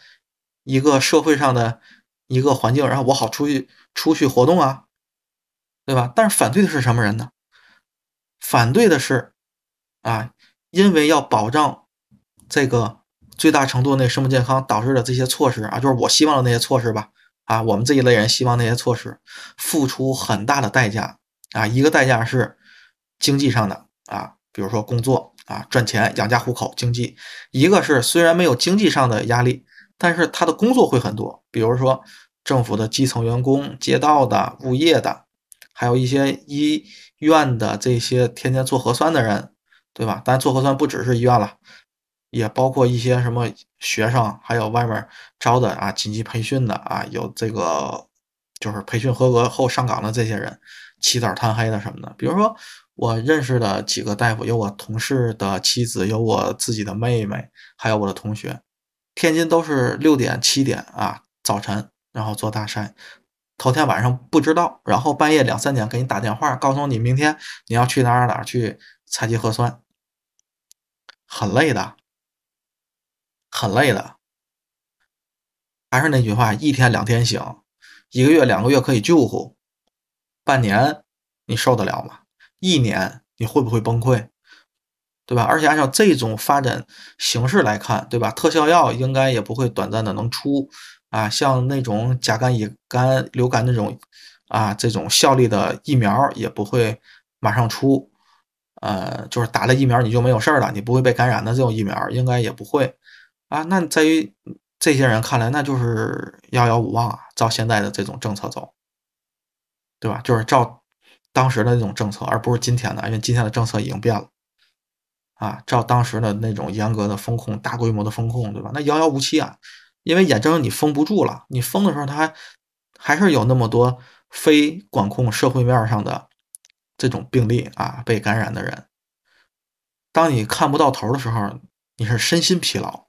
一个社会上的一个环境，然后我好出去出去活动啊，对吧？但是反对的是什么人呢？反对的是啊，因为要保障这个最大程度那生命健康导致的这些措施啊，就是我希望的那些措施吧。啊，我们这一类人希望那些措施付出很大的代价啊，一个代价是经济上的啊，比如说工作。啊，赚钱养家糊口，经济一个是虽然没有经济上的压力，但是他的工作会很多，比如说政府的基层员工、街道的、物业的，还有一些医院的这些天天做核酸的人，对吧？但做核酸不只是医院了，也包括一些什么学生，还有外面招的啊，紧急培训的啊，有这个就是培训合格后上岗的这些人，起早贪黑的什么的，比如说。我认识的几个大夫，有我同事的妻子，有我自己的妹妹，还有我的同学。天津都是六点、七点啊，早晨，然后做大筛，头天晚上不知道，然后半夜两三点给你打电话，告诉你明天你要去哪儿哪儿去采集核酸，很累的，很累的。还是那句话，一天两天行，一个月两个月可以救护，半年你受得了吗？一年你会不会崩溃，对吧？而且按照这种发展形式来看，对吧？特效药应该也不会短暂的能出啊，像那种甲肝、乙肝、流感那种啊，这种效力的疫苗也不会马上出，呃，就是打了疫苗你就没有事儿了，你不会被感染的这种疫苗应该也不会啊。那在于这些人看来，那就是遥遥无望啊。照现在的这种政策走，对吧？就是照。当时的那种政策，而不是今天的，因为今天的政策已经变了，啊，照当时的那种严格的风控、大规模的风控，对吧？那遥遥无期啊，因为眼睁睁你封不住了，你封的时候，它还还是有那么多非管控社会面上的这种病例啊，被感染的人。当你看不到头的时候，你是身心疲劳。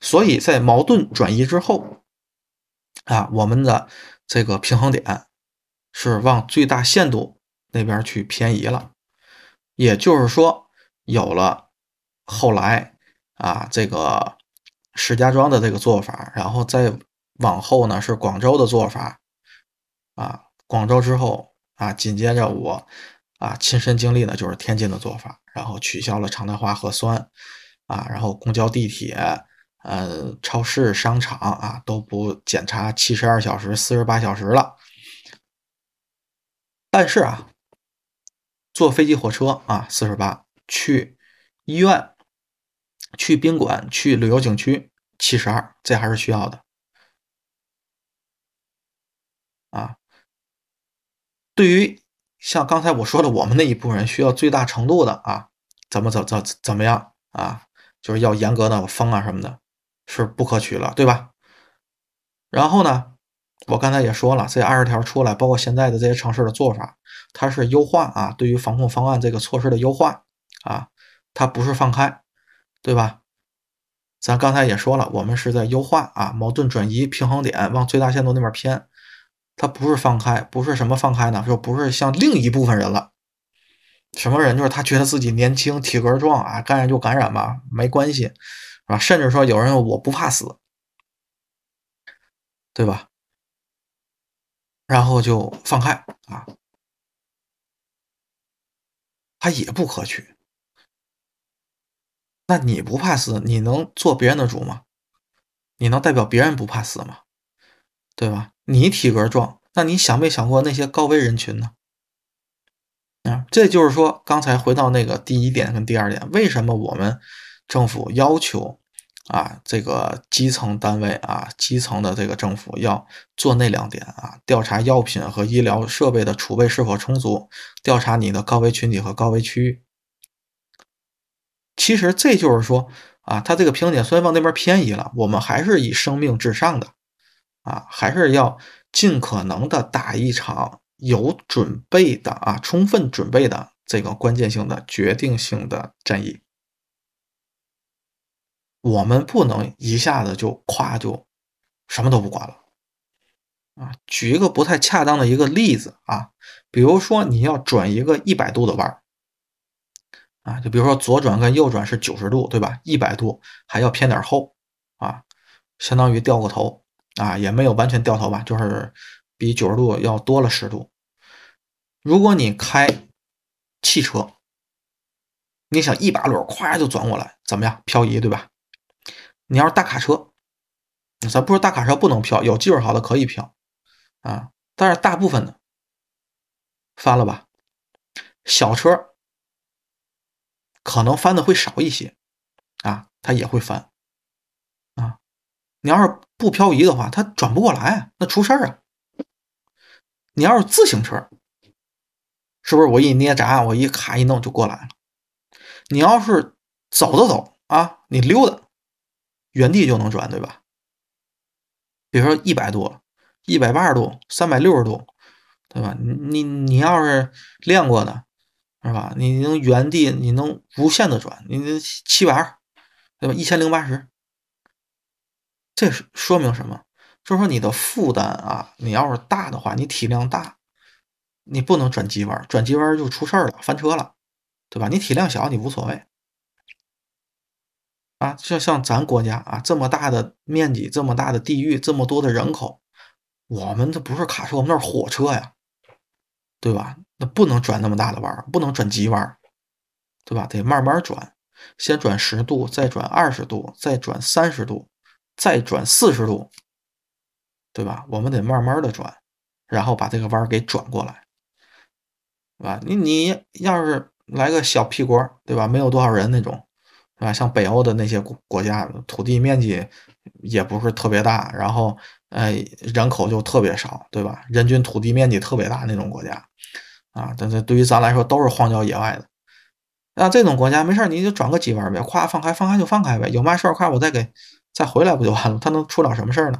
所以在矛盾转移之后，啊，我们的这个平衡点。是往最大限度那边去偏移了，也就是说，有了后来啊这个石家庄的这个做法，然后再往后呢是广州的做法，啊，广州之后啊，紧接着我啊亲身经历的就是天津的做法，然后取消了常态化核酸，啊，然后公交、地铁、呃超市、商场啊都不检查七十二小时、四十八小时了。但是啊，坐飞机、火车啊，四十八；去医院、去宾馆、去旅游景区，七十二，这还是需要的啊。对于像刚才我说的，我们那一部分人需要最大程度的啊，怎么怎怎怎么样啊，就是要严格的封啊什么的，是不可取了，对吧？然后呢？我刚才也说了，这二十条出来，包括现在的这些城市的做法，它是优化啊，对于防控方案这个措施的优化啊，它不是放开，对吧？咱刚才也说了，我们是在优化啊，矛盾转移平衡点往最大限度那边偏，它不是放开，不是什么放开呢？就不是像另一部分人了，什么人？就是他觉得自己年轻，体格壮啊，感染就感染吧，没关系，啊？甚至说有人我不怕死，对吧？然后就放开啊，他也不可取。那你不怕死，你能做别人的主吗？你能代表别人不怕死吗？对吧？你体格壮，那你想没想过那些高危人群呢？啊，这就是说，刚才回到那个第一点跟第二点，为什么我们政府要求啊，这个基层单位啊，基层的这个政府要做那两点啊，调查药品和医疗设备的储备是否充足，调查你的高危群体和高危区域。其实这就是说啊，他这个评点虽然往那边偏移了，我们还是以生命至上的啊，还是要尽可能的打一场。有准备的啊，充分准备的这个关键性的、决定性的战役，我们不能一下子就夸就什么都不管了啊！举一个不太恰当的一个例子啊，比如说你要转一个一百度的弯儿啊，就比如说左转跟右转是九十度，对吧？一百度还要偏点后啊，相当于掉个头啊，也没有完全掉头吧，就是比九十度要多了十度。如果你开汽车，你想一把轮咵就转过来，怎么样？漂移对吧？你要是大卡车，咱不说大卡车不能漂，有技术好的可以漂啊，但是大部分的翻了吧？小车可能翻的会少一些啊，它也会翻啊。你要是不漂移的话，它转不过来，那出事儿啊。你要是自行车。是不是我一捏闸，我一卡一弄就过来了？你要是走着走啊，你溜达，原地就能转，对吧？比如说一百度、一百八十度、三百六十度，对吧？你你你要是练过的，是吧？你能原地你能无限的转，你七百二，对吧？一千零八十，这是说明什么？就是说你的负担啊，你要是大的话，你体量大。你不能转急弯，转急弯就出事儿了，翻车了，对吧？你体量小，你无所谓啊。像像咱国家啊，这么大的面积，这么大的地域，这么多的人口，我们这不是卡车，我们那是火车呀，对吧？那不能转那么大的弯儿，不能转急弯儿，对吧？得慢慢转，先转十度，再转二十度，再转三十度，再转四十度，对吧？我们得慢慢的转，然后把这个弯儿给转过来。对吧？你你要是来个小屁国，对吧？没有多少人那种，对吧？像北欧的那些国国家，土地面积也不是特别大，然后哎，人口就特别少，对吧？人均土地面积特别大那种国家啊，但是对于咱来说都是荒郊野外的。那这种国家没事你就转个几弯呗，咵放开放开就放开呗，有嘛事儿咵我再给再回来不就完了？他能出了什么事儿呢？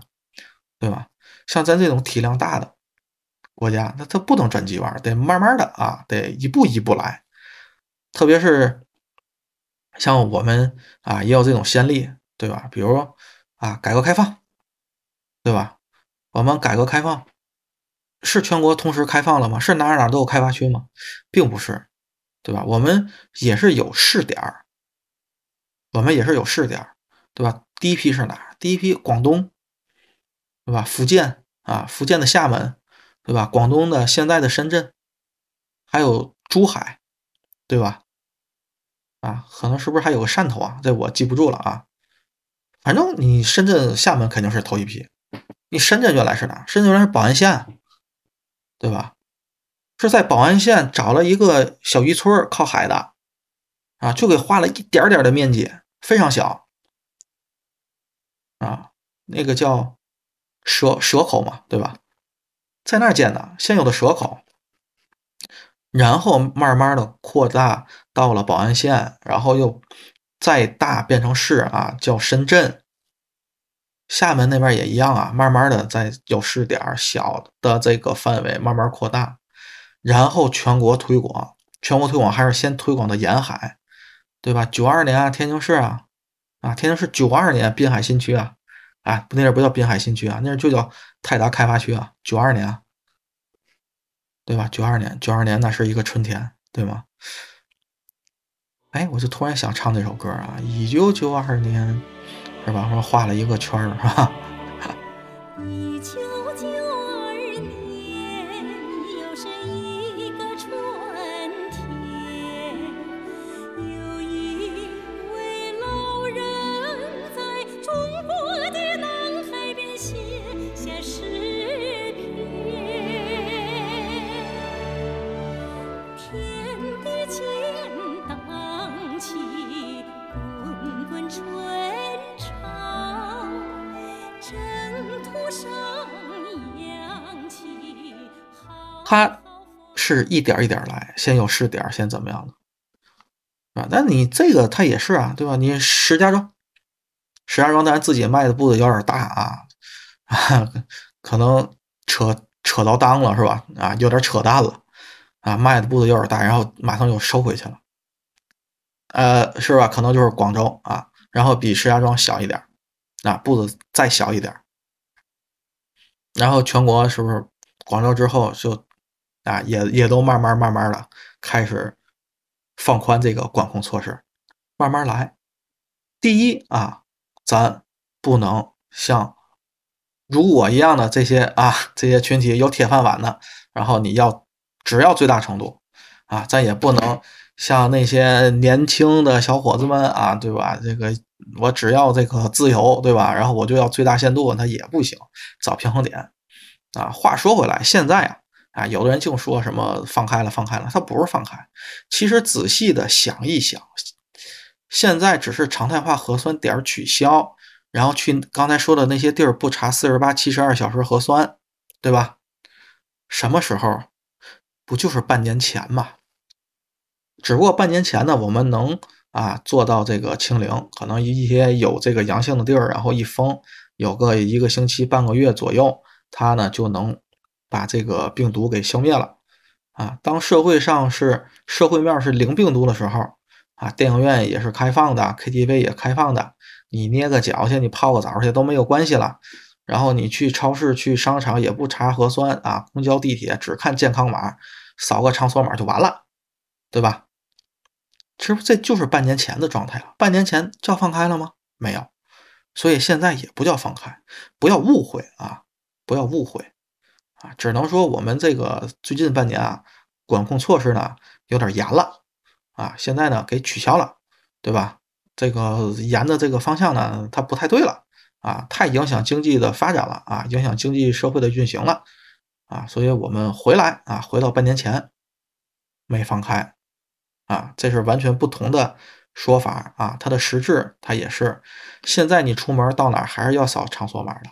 对吧？像咱这种体量大的。国家那它不能转急弯，得慢慢的啊，得一步一步来。特别是像我们啊，也有这种先例，对吧？比如啊，改革开放，对吧？我们改革开放是全国同时开放了吗？是哪哪都有开发区吗？并不是，对吧？我们也是有试点儿，我们也是有试点儿，对吧？第一批是哪？第一批广东，对吧？福建啊，福建的厦门。对吧？广东的现在的深圳，还有珠海，对吧？啊，可能是不是还有个汕头啊？这我记不住了啊。反正你深圳、厦门肯定是头一批。你深圳原来是哪？深圳原来是宝安县，对吧？是在宝安县找了一个小渔村靠海的，啊，就给划了一点点的面积，非常小，啊，那个叫蛇蛇口嘛，对吧？在那儿建的现有的蛇口，然后慢慢的扩大到了宝安县，然后又再大变成市啊，叫深圳。厦门那边也一样啊，慢慢的在有试点小的这个范围慢慢扩大，然后全国推广，全国推广还是先推广到沿海，对吧？九二年啊，天津市啊，啊，天津市九二年滨海新区啊。哎，那阵不叫滨海新区啊，那就叫泰达开发区啊。九二年啊，对吧？九二年，九二年那是一个春天，对吗？哎，我就突然想唱这首歌啊，一九九二年，是吧？说画了一个圈儿，是吧？他是一点一点来，先有试点，先怎么样的啊？那你这个他也是啊，对吧？你石家庄，石家庄，咱自己卖的步子有点大啊，啊，可能扯扯到裆了是吧？啊，有点扯淡了啊，卖的步子有点大，然后马上又收回去了，呃，是吧？可能就是广州啊，然后比石家庄小一点啊，步子再小一点然后全国是不是广州之后就？啊，也也都慢慢慢慢的开始放宽这个管控措施，慢慢来。第一啊，咱不能像如我一样的这些啊这些群体有铁饭碗的，然后你要只要最大程度啊，咱也不能像那些年轻的小伙子们啊，对吧？这个我只要这个自由，对吧？然后我就要最大限度，那也不行，找平衡点啊。话说回来，现在啊。啊，有的人净说什么放开了，放开了，他不是放开。其实仔细的想一想，现在只是常态化核酸点取消，然后去刚才说的那些地儿不查四十八、七十二小时核酸，对吧？什么时候？不就是半年前嘛？只不过半年前呢，我们能啊做到这个清零，可能一些有这个阳性的地儿，然后一封，有个一个星期、半个月左右，它呢就能。把这个病毒给消灭了啊！当社会上是社会面是零病毒的时候啊，电影院也是开放的，KTV 也开放的，你捏个脚去，你泡个澡去都没有关系了。然后你去超市、去商场也不查核酸啊，公交、地铁只看健康码，扫个场所码就完了，对吧？其实这就是半年前的状态了。半年前叫放开了吗？没有，所以现在也不叫放开，不要误会啊，不要误会。啊，只能说我们这个最近半年啊，管控措施呢有点严了啊，现在呢给取消了，对吧？这个严的这个方向呢，它不太对了啊，太影响经济的发展了啊，影响经济社会的运行了啊，所以我们回来啊，回到半年前没放开啊，这是完全不同的说法啊，它的实质它也是，现在你出门到哪还是要扫场所码的。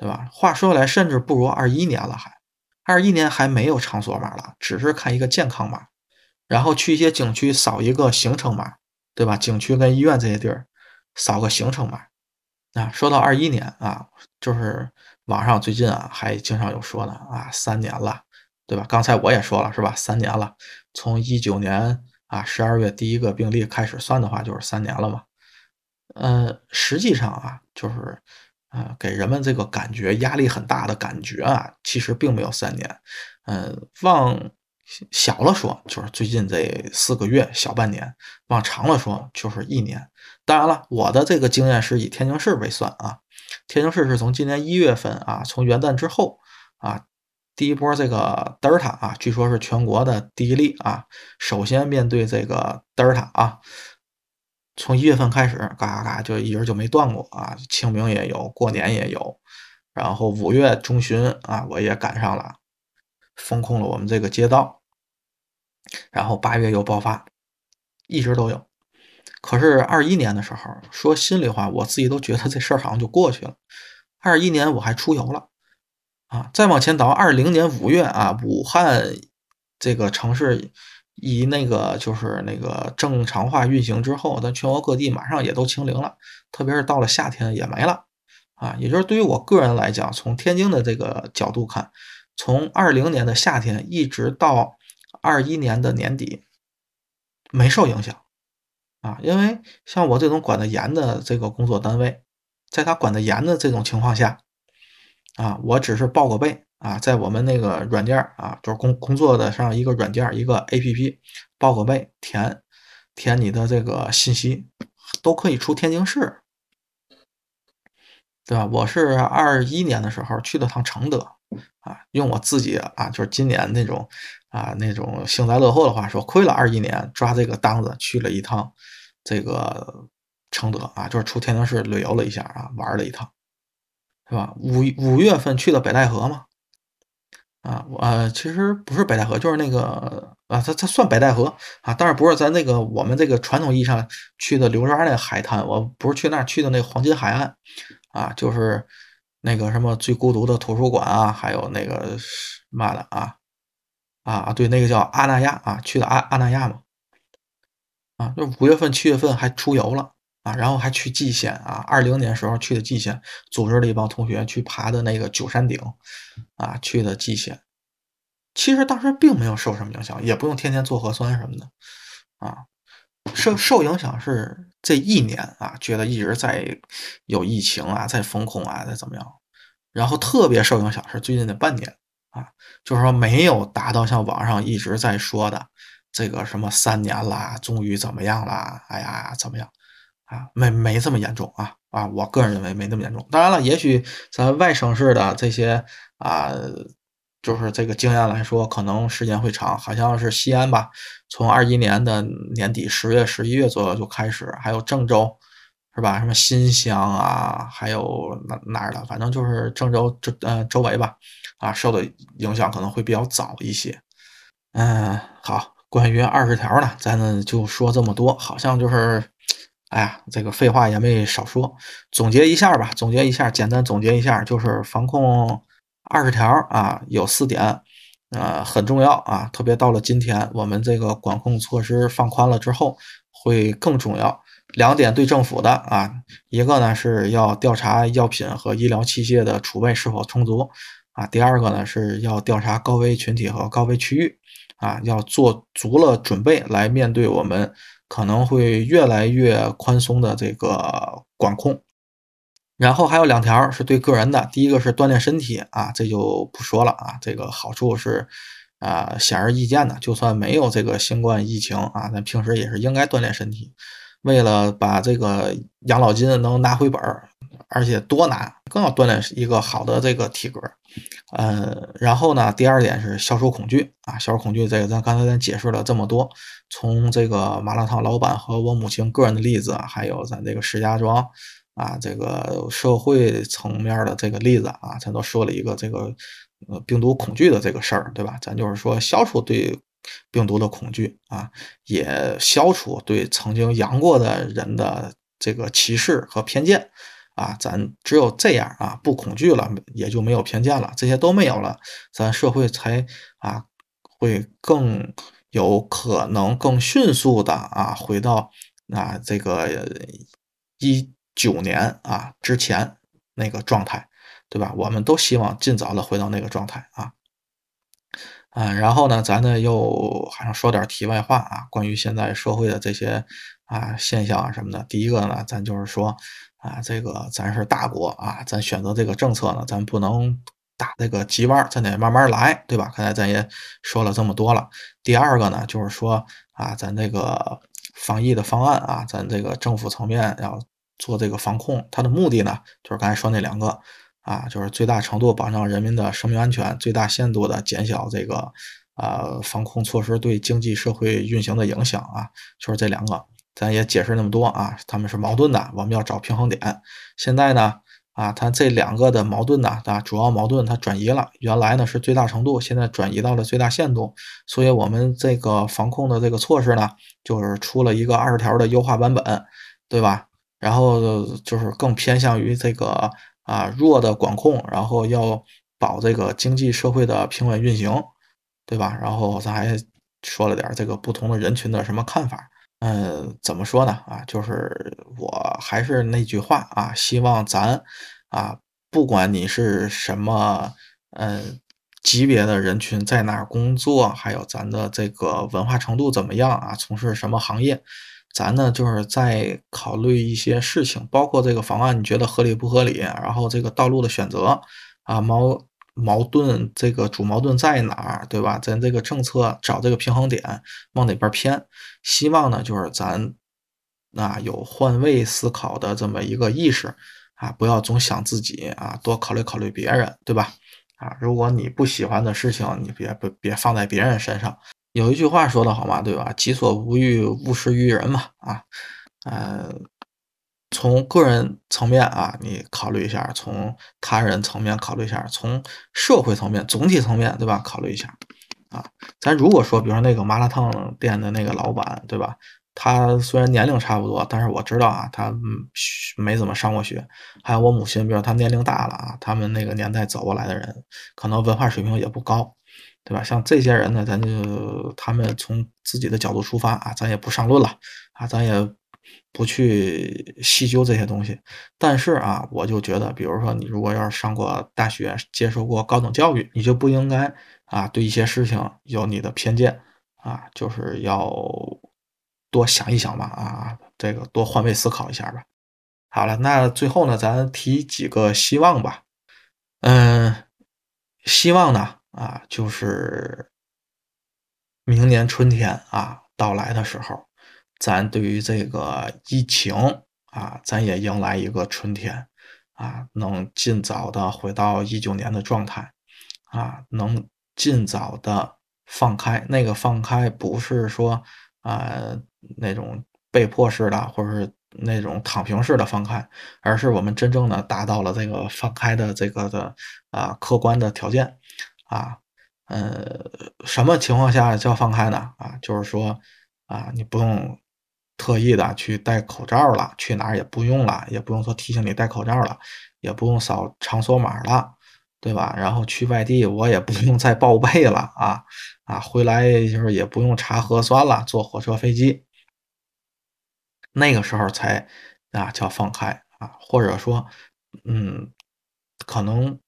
对吧？话说回来，甚至不如二一年了，还二一年还没有场所码了，只是看一个健康码，然后去一些景区扫一个行程码，对吧？景区跟医院这些地儿扫个行程码。啊，说到二一年啊，就是网上最近啊还经常有说呢啊，三年了，对吧？刚才我也说了是吧？三年了，从一九年啊十二月第一个病例开始算的话，就是三年了嘛。呃，实际上啊，就是。啊，给人们这个感觉压力很大的感觉啊，其实并没有三年。嗯，往小了说就是最近这四个月小半年，往长了说就是一年。当然了，我的这个经验是以天津市为算啊，天津市是从今年一月份啊，从元旦之后啊，第一波这个德尔塔啊，据说是全国的第一例啊，首先面对这个德尔塔啊。从一月份开始，嘎嘎嘎就一直就没断过啊！清明也有，过年也有，然后五月中旬啊，我也赶上了，封控了我们这个街道，然后八月又爆发，一直都有。可是二一年的时候，说心里话，我自己都觉得这事儿好像就过去了。二一年我还出游了啊！再往前倒，二零年五月啊，武汉这个城市。以那个就是那个正常化运行之后，咱全国各地马上也都清零了，特别是到了夏天也没了啊。也就是对于我个人来讲，从天津的这个角度看，从二零年的夏天一直到二一年的年底，没受影响啊。因为像我这种管得严的这个工作单位，在他管得严的这种情况下啊，我只是报个备。啊，在我们那个软件啊，就是工工作的上一个软件一个 A P P，报个备，填填你的这个信息，都可以出天津市，对吧？我是二一年的时候去了趟承德，啊，用我自己啊，就是今年那种啊那种幸灾乐祸的话说，亏了二一年抓这个单子去了一趟这个承德啊，就是出天津市旅游了一下啊，玩了一趟，是吧？五五月份去的北戴河嘛。啊，我呃，其实不是北戴河，就是那个啊，它它算北戴河啊，但是不是咱那个我们这个传统意义上去的刘庄那个海滩，我不是去那儿去的那黄金海岸啊，就是那个什么最孤独的图书馆啊，还有那个嘛的啊啊对，那个叫阿那亚啊，去的阿阿那亚嘛。啊，就五月份七月份还出游了啊，然后还去蓟县啊，二零年时候去的蓟县，组织了一帮同学去爬的那个九山顶啊，去的蓟县。其实当时并没有受什么影响，也不用天天做核酸什么的，啊，受受影响是这一年啊，觉得一直在有疫情啊，在封控啊，在怎么样，然后特别受影响是最近的半年啊，就是说没有达到像网上一直在说的这个什么三年啦，终于怎么样啦，哎呀怎么样啊，没没这么严重啊啊，我个人认为没那么严重。当然了，也许咱外省市的这些啊。就是这个经验来说，可能时间会长，好像是西安吧，从二一年的年底十月、十一月左右就开始，还有郑州，是吧？什么新乡啊，还有哪哪儿的，反正就是郑州周呃周围吧，啊，受的影响可能会比较早一些。嗯，好，关于二十条呢，咱呢就说这么多，好像就是，哎呀，这个废话也没少说，总结一下吧，总结一下，简单总结一下，就是防控。二十条啊，有四点，呃，很重要啊，特别到了今天，我们这个管控措施放宽了之后，会更重要。两点对政府的啊，一个呢是要调查药品和医疗器械的储备是否充足啊，第二个呢是要调查高危群体和高危区域啊，要做足了准备来面对我们可能会越来越宽松的这个管控。然后还有两条是对个人的，第一个是锻炼身体啊，这就不说了啊，这个好处是啊显而易见的，就算没有这个新冠疫情啊，咱平时也是应该锻炼身体，为了把这个养老金能拿回本儿，而且多拿，更要锻炼一个好的这个体格。呃，然后呢，第二点是消除恐惧啊，消除恐惧这个咱刚才咱解释了这么多，从这个麻辣烫老板和我母亲个人的例子，还有咱这个石家庄。啊，这个社会层面的这个例子啊，咱都说了一个这个呃病毒恐惧的这个事儿，对吧？咱就是说消除对病毒的恐惧啊，也消除对曾经阳过的人的这个歧视和偏见啊。咱只有这样啊，不恐惧了，也就没有偏见了，这些都没有了，咱社会才啊会更有可能更迅速的啊回到啊这个一。九年啊之前那个状态，对吧？我们都希望尽早的回到那个状态啊。嗯，然后呢，咱呢又好像说点题外话啊，关于现在社会的这些啊现象啊什么的。第一个呢，咱就是说啊，这个咱是大国啊，咱选择这个政策呢，咱不能打这个急弯，咱得慢慢来，对吧？刚才咱也说了这么多了。第二个呢，就是说啊，咱这个防疫的方案啊，咱这个政府层面要。做这个防控，它的目的呢，就是刚才说那两个啊，就是最大程度保障人民的生命安全，最大限度的减小这个呃防控措施对经济社会运行的影响啊，就是这两个，咱也解释那么多啊，他们是矛盾的，我们要找平衡点。现在呢，啊，它这两个的矛盾呢，啊，主要矛盾它转移了，原来呢是最大程度，现在转移到了最大限度，所以我们这个防控的这个措施呢，就是出了一个二十条的优化版本，对吧？然后就是更偏向于这个啊弱的管控，然后要保这个经济社会的平稳运行，对吧？然后咱还说了点这个不同的人群的什么看法？嗯，怎么说呢？啊，就是我还是那句话啊，希望咱啊，不管你是什么嗯级别的人群，在哪儿工作，还有咱的这个文化程度怎么样啊，从事什么行业。咱呢，就是在考虑一些事情，包括这个方案，你觉得合理不合理？然后这个道路的选择啊，矛矛盾这个主矛盾在哪儿，对吧？咱这个政策找这个平衡点往哪边偏？希望呢，就是咱啊有换位思考的这么一个意识啊，不要总想自己啊，多考虑考虑别人，对吧？啊，如果你不喜欢的事情，你别别别放在别人身上。有一句话说的好嘛，对吧？己所不欲，勿施于人嘛。啊，呃，从个人层面啊，你考虑一下从他人层面考虑一下从社会层面、总体层面，对吧？考虑一下啊。咱如果说，比如说那个麻辣烫店的那个老板，对吧？他虽然年龄差不多，但是我知道啊，他没怎么上过学。还有我母亲，比如他年龄大了啊，他们那个年代走过来的人，可能文化水平也不高，对吧？像这些人呢，咱就他们从自己的角度出发啊，咱也不上论了啊，咱也不去细究这些东西。但是啊，我就觉得，比如说你如果要是上过大学，接受过高等教育，你就不应该啊，对一些事情有你的偏见啊，就是要。多想一想吧，啊，这个多换位思考一下吧。好了，那最后呢，咱提几个希望吧。嗯，希望呢，啊，就是明年春天啊到来的时候，咱对于这个疫情啊，咱也迎来一个春天啊，能尽早的回到一九年的状态啊，能尽早的放开。那个放开不是说。啊，那种被迫式的，或者是那种躺平式的放开，而是我们真正的达到了这个放开的这个的啊客观的条件啊，呃，什么情况下叫放开呢？啊，就是说啊，你不用特意的去戴口罩了，去哪儿也不用了，也不用说提醒你戴口罩了，也不用扫场所码了。对吧？然后去外地，我也不用再报备了啊啊！回来就是也不用查核酸了，坐火车飞机，那个时候才啊叫放开啊，或者说，嗯，可能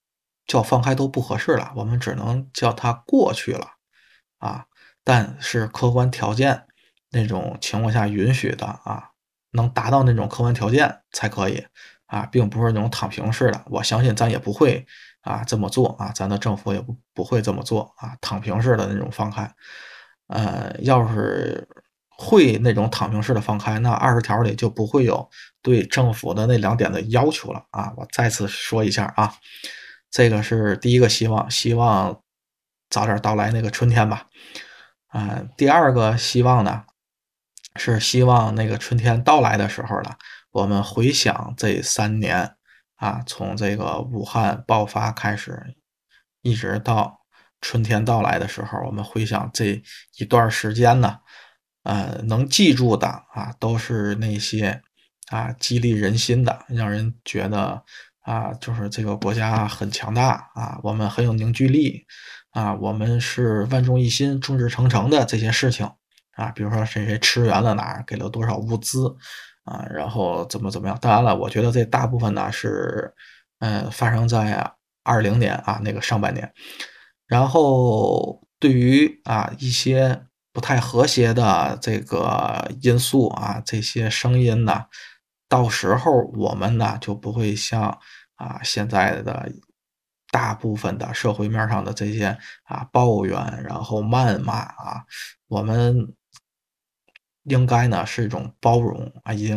叫放开都不合适了，我们只能叫它过去了啊。但是客观条件那种情况下允许的啊，能达到那种客观条件才可以啊，并不是那种躺平式的。我相信咱也不会。啊，这么做啊，咱的政府也不不会这么做啊，躺平式的那种放开，呃，要是会那种躺平式的放开，那二十条里就不会有对政府的那两点的要求了啊。我再次说一下啊，这个是第一个希望，希望早点到来那个春天吧。啊，第二个希望呢，是希望那个春天到来的时候了，我们回想这三年。啊，从这个武汉爆发开始，一直到春天到来的时候，我们回想这一段时间呢，呃，能记住的啊，都是那些啊激励人心的，让人觉得啊，就是这个国家很强大啊，我们很有凝聚力啊，我们是万众一心、众志成城的这些事情啊，比如说谁谁驰援了哪儿，给了多少物资。啊，然后怎么怎么样？当然了，我觉得这大部分呢是，嗯，发生在二零年啊那个上半年。然后对于啊一些不太和谐的这个因素啊，这些声音呢，到时候我们呢就不会像啊现在的大部分的社会面上的这些啊抱怨，然后谩骂啊，我们。应该呢是一种包容啊，一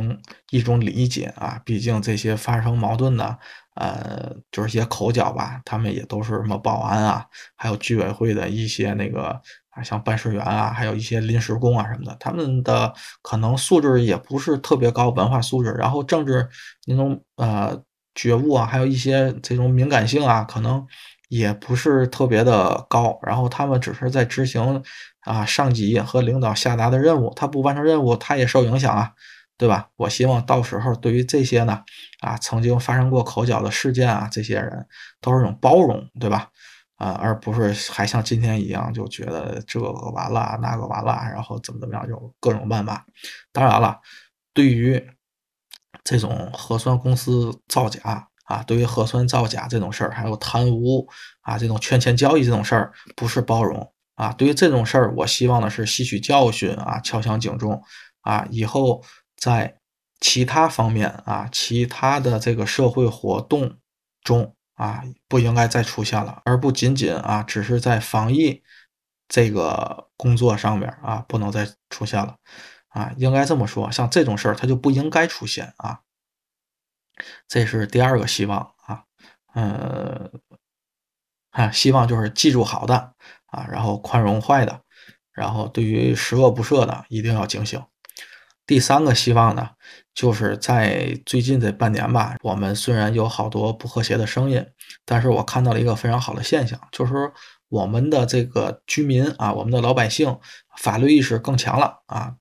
一种理解啊。毕竟这些发生矛盾的，呃，就是些口角吧，他们也都是什么保安啊，还有居委会的一些那个啊，像办事员啊，还有一些临时工啊什么的，他们的可能素质也不是特别高，文化素质，然后政治那种呃觉悟啊，还有一些这种敏感性啊，可能。也不是特别的高，然后他们只是在执行啊上级和领导下达的任务，他不完成任务，他也受影响啊，对吧？我希望到时候对于这些呢，啊曾经发生过口角的事件啊，这些人都是一种包容，对吧？啊，而不是还像今天一样就觉得这个完了那个完了，然后怎么怎么样，就各种谩骂。当然了，对于这种核酸公司造假。啊，对于核酸造假这种事儿，还有贪污啊，这种圈钱交易这种事儿，不是包容啊。对于这种事儿，我希望的是吸取教训啊，敲响警钟啊，以后在其他方面啊，其他的这个社会活动中啊，不应该再出现了，而不仅仅啊，只是在防疫这个工作上面啊，不能再出现了啊。应该这么说，像这种事儿，它就不应该出现啊。这是第二个希望啊，呃，啊，希望就是记住好的啊，然后宽容坏的，然后对于十恶不赦的一定要警醒第三个希望呢，就是在最近这半年吧，我们虽然有好多不和谐的声音，但是我看到了一个非常好的现象，就是我们的这个居民啊，我们的老百姓法律意识更强了啊。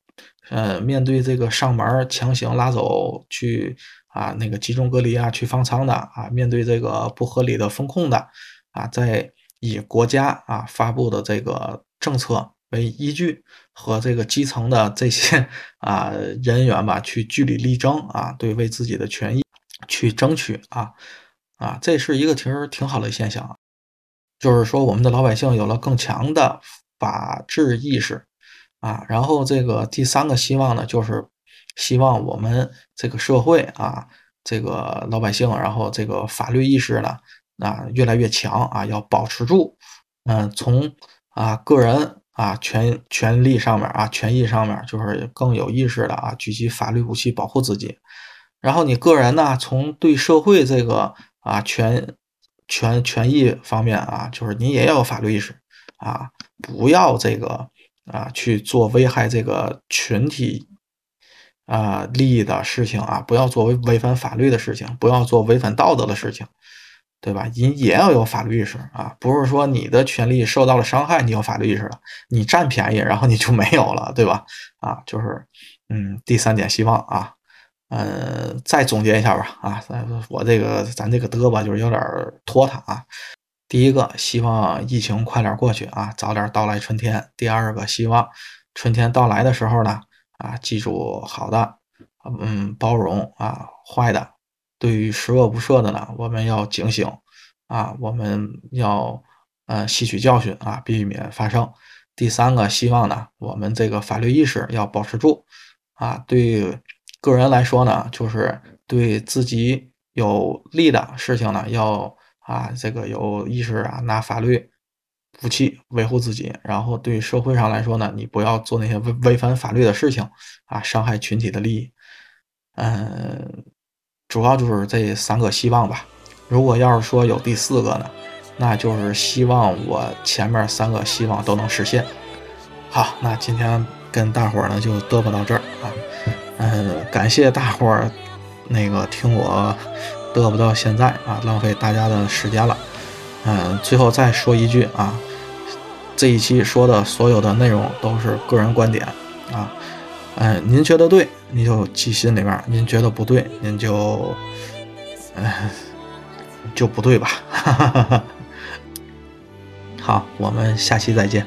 呃，面对这个上门强行拉走去啊，那个集中隔离啊，去方舱的啊，面对这个不合理的风控的啊，在以国家啊发布的这个政策为依据，和这个基层的这些啊人员吧，去据理力争啊，对为自己的权益去争取啊啊，这是一个其实挺好的现象，就是说我们的老百姓有了更强的法治意识。啊，然后这个第三个希望呢，就是希望我们这个社会啊，这个老百姓，然后这个法律意识呢，啊越来越强啊，要保持住。嗯，从啊个人啊权权利上面啊权益上面，就是更有意识的啊举起法律武器保护自己。然后你个人呢，从对社会这个啊权权权益方面啊，就是你也要有法律意识啊，不要这个。啊，去做危害这个群体啊利益的事情啊，不要做违违反法律的事情，不要做违反道德的事情，对吧？你也要有法律意识啊，不是说你的权利受到了伤害，你有法律意识了，你占便宜，然后你就没有了，对吧？啊，就是嗯，第三点希望啊，嗯，再总结一下吧啊，我这个咱这个嘚吧，就是有点拖沓啊。第一个希望疫情快点过去啊，早点到来春天。第二个希望春天到来的时候呢，啊，记住好的，嗯，包容啊，坏的，对于十恶不赦的呢，我们要警醒啊，我们要呃吸取教训啊，避免发生。第三个希望呢，我们这个法律意识要保持住啊，对个人来说呢，就是对自己有利的事情呢，要。啊，这个有意识啊，拿法律武器维护自己，然后对社会上来说呢，你不要做那些违违反法律的事情啊，伤害群体的利益。嗯，主要就是这三个希望吧。如果要是说有第四个呢，那就是希望我前面三个希望都能实现。好，那今天跟大伙儿呢就嘚啵到这儿啊。嗯，感谢大伙儿那个听我。嘚啵到现在啊，浪费大家的时间了。嗯，最后再说一句啊，这一期说的所有的内容都是个人观点啊。嗯，您觉得对，您就记心里面；您觉得不对，您就，哎，就不对吧。哈哈哈哈好，我们下期再见。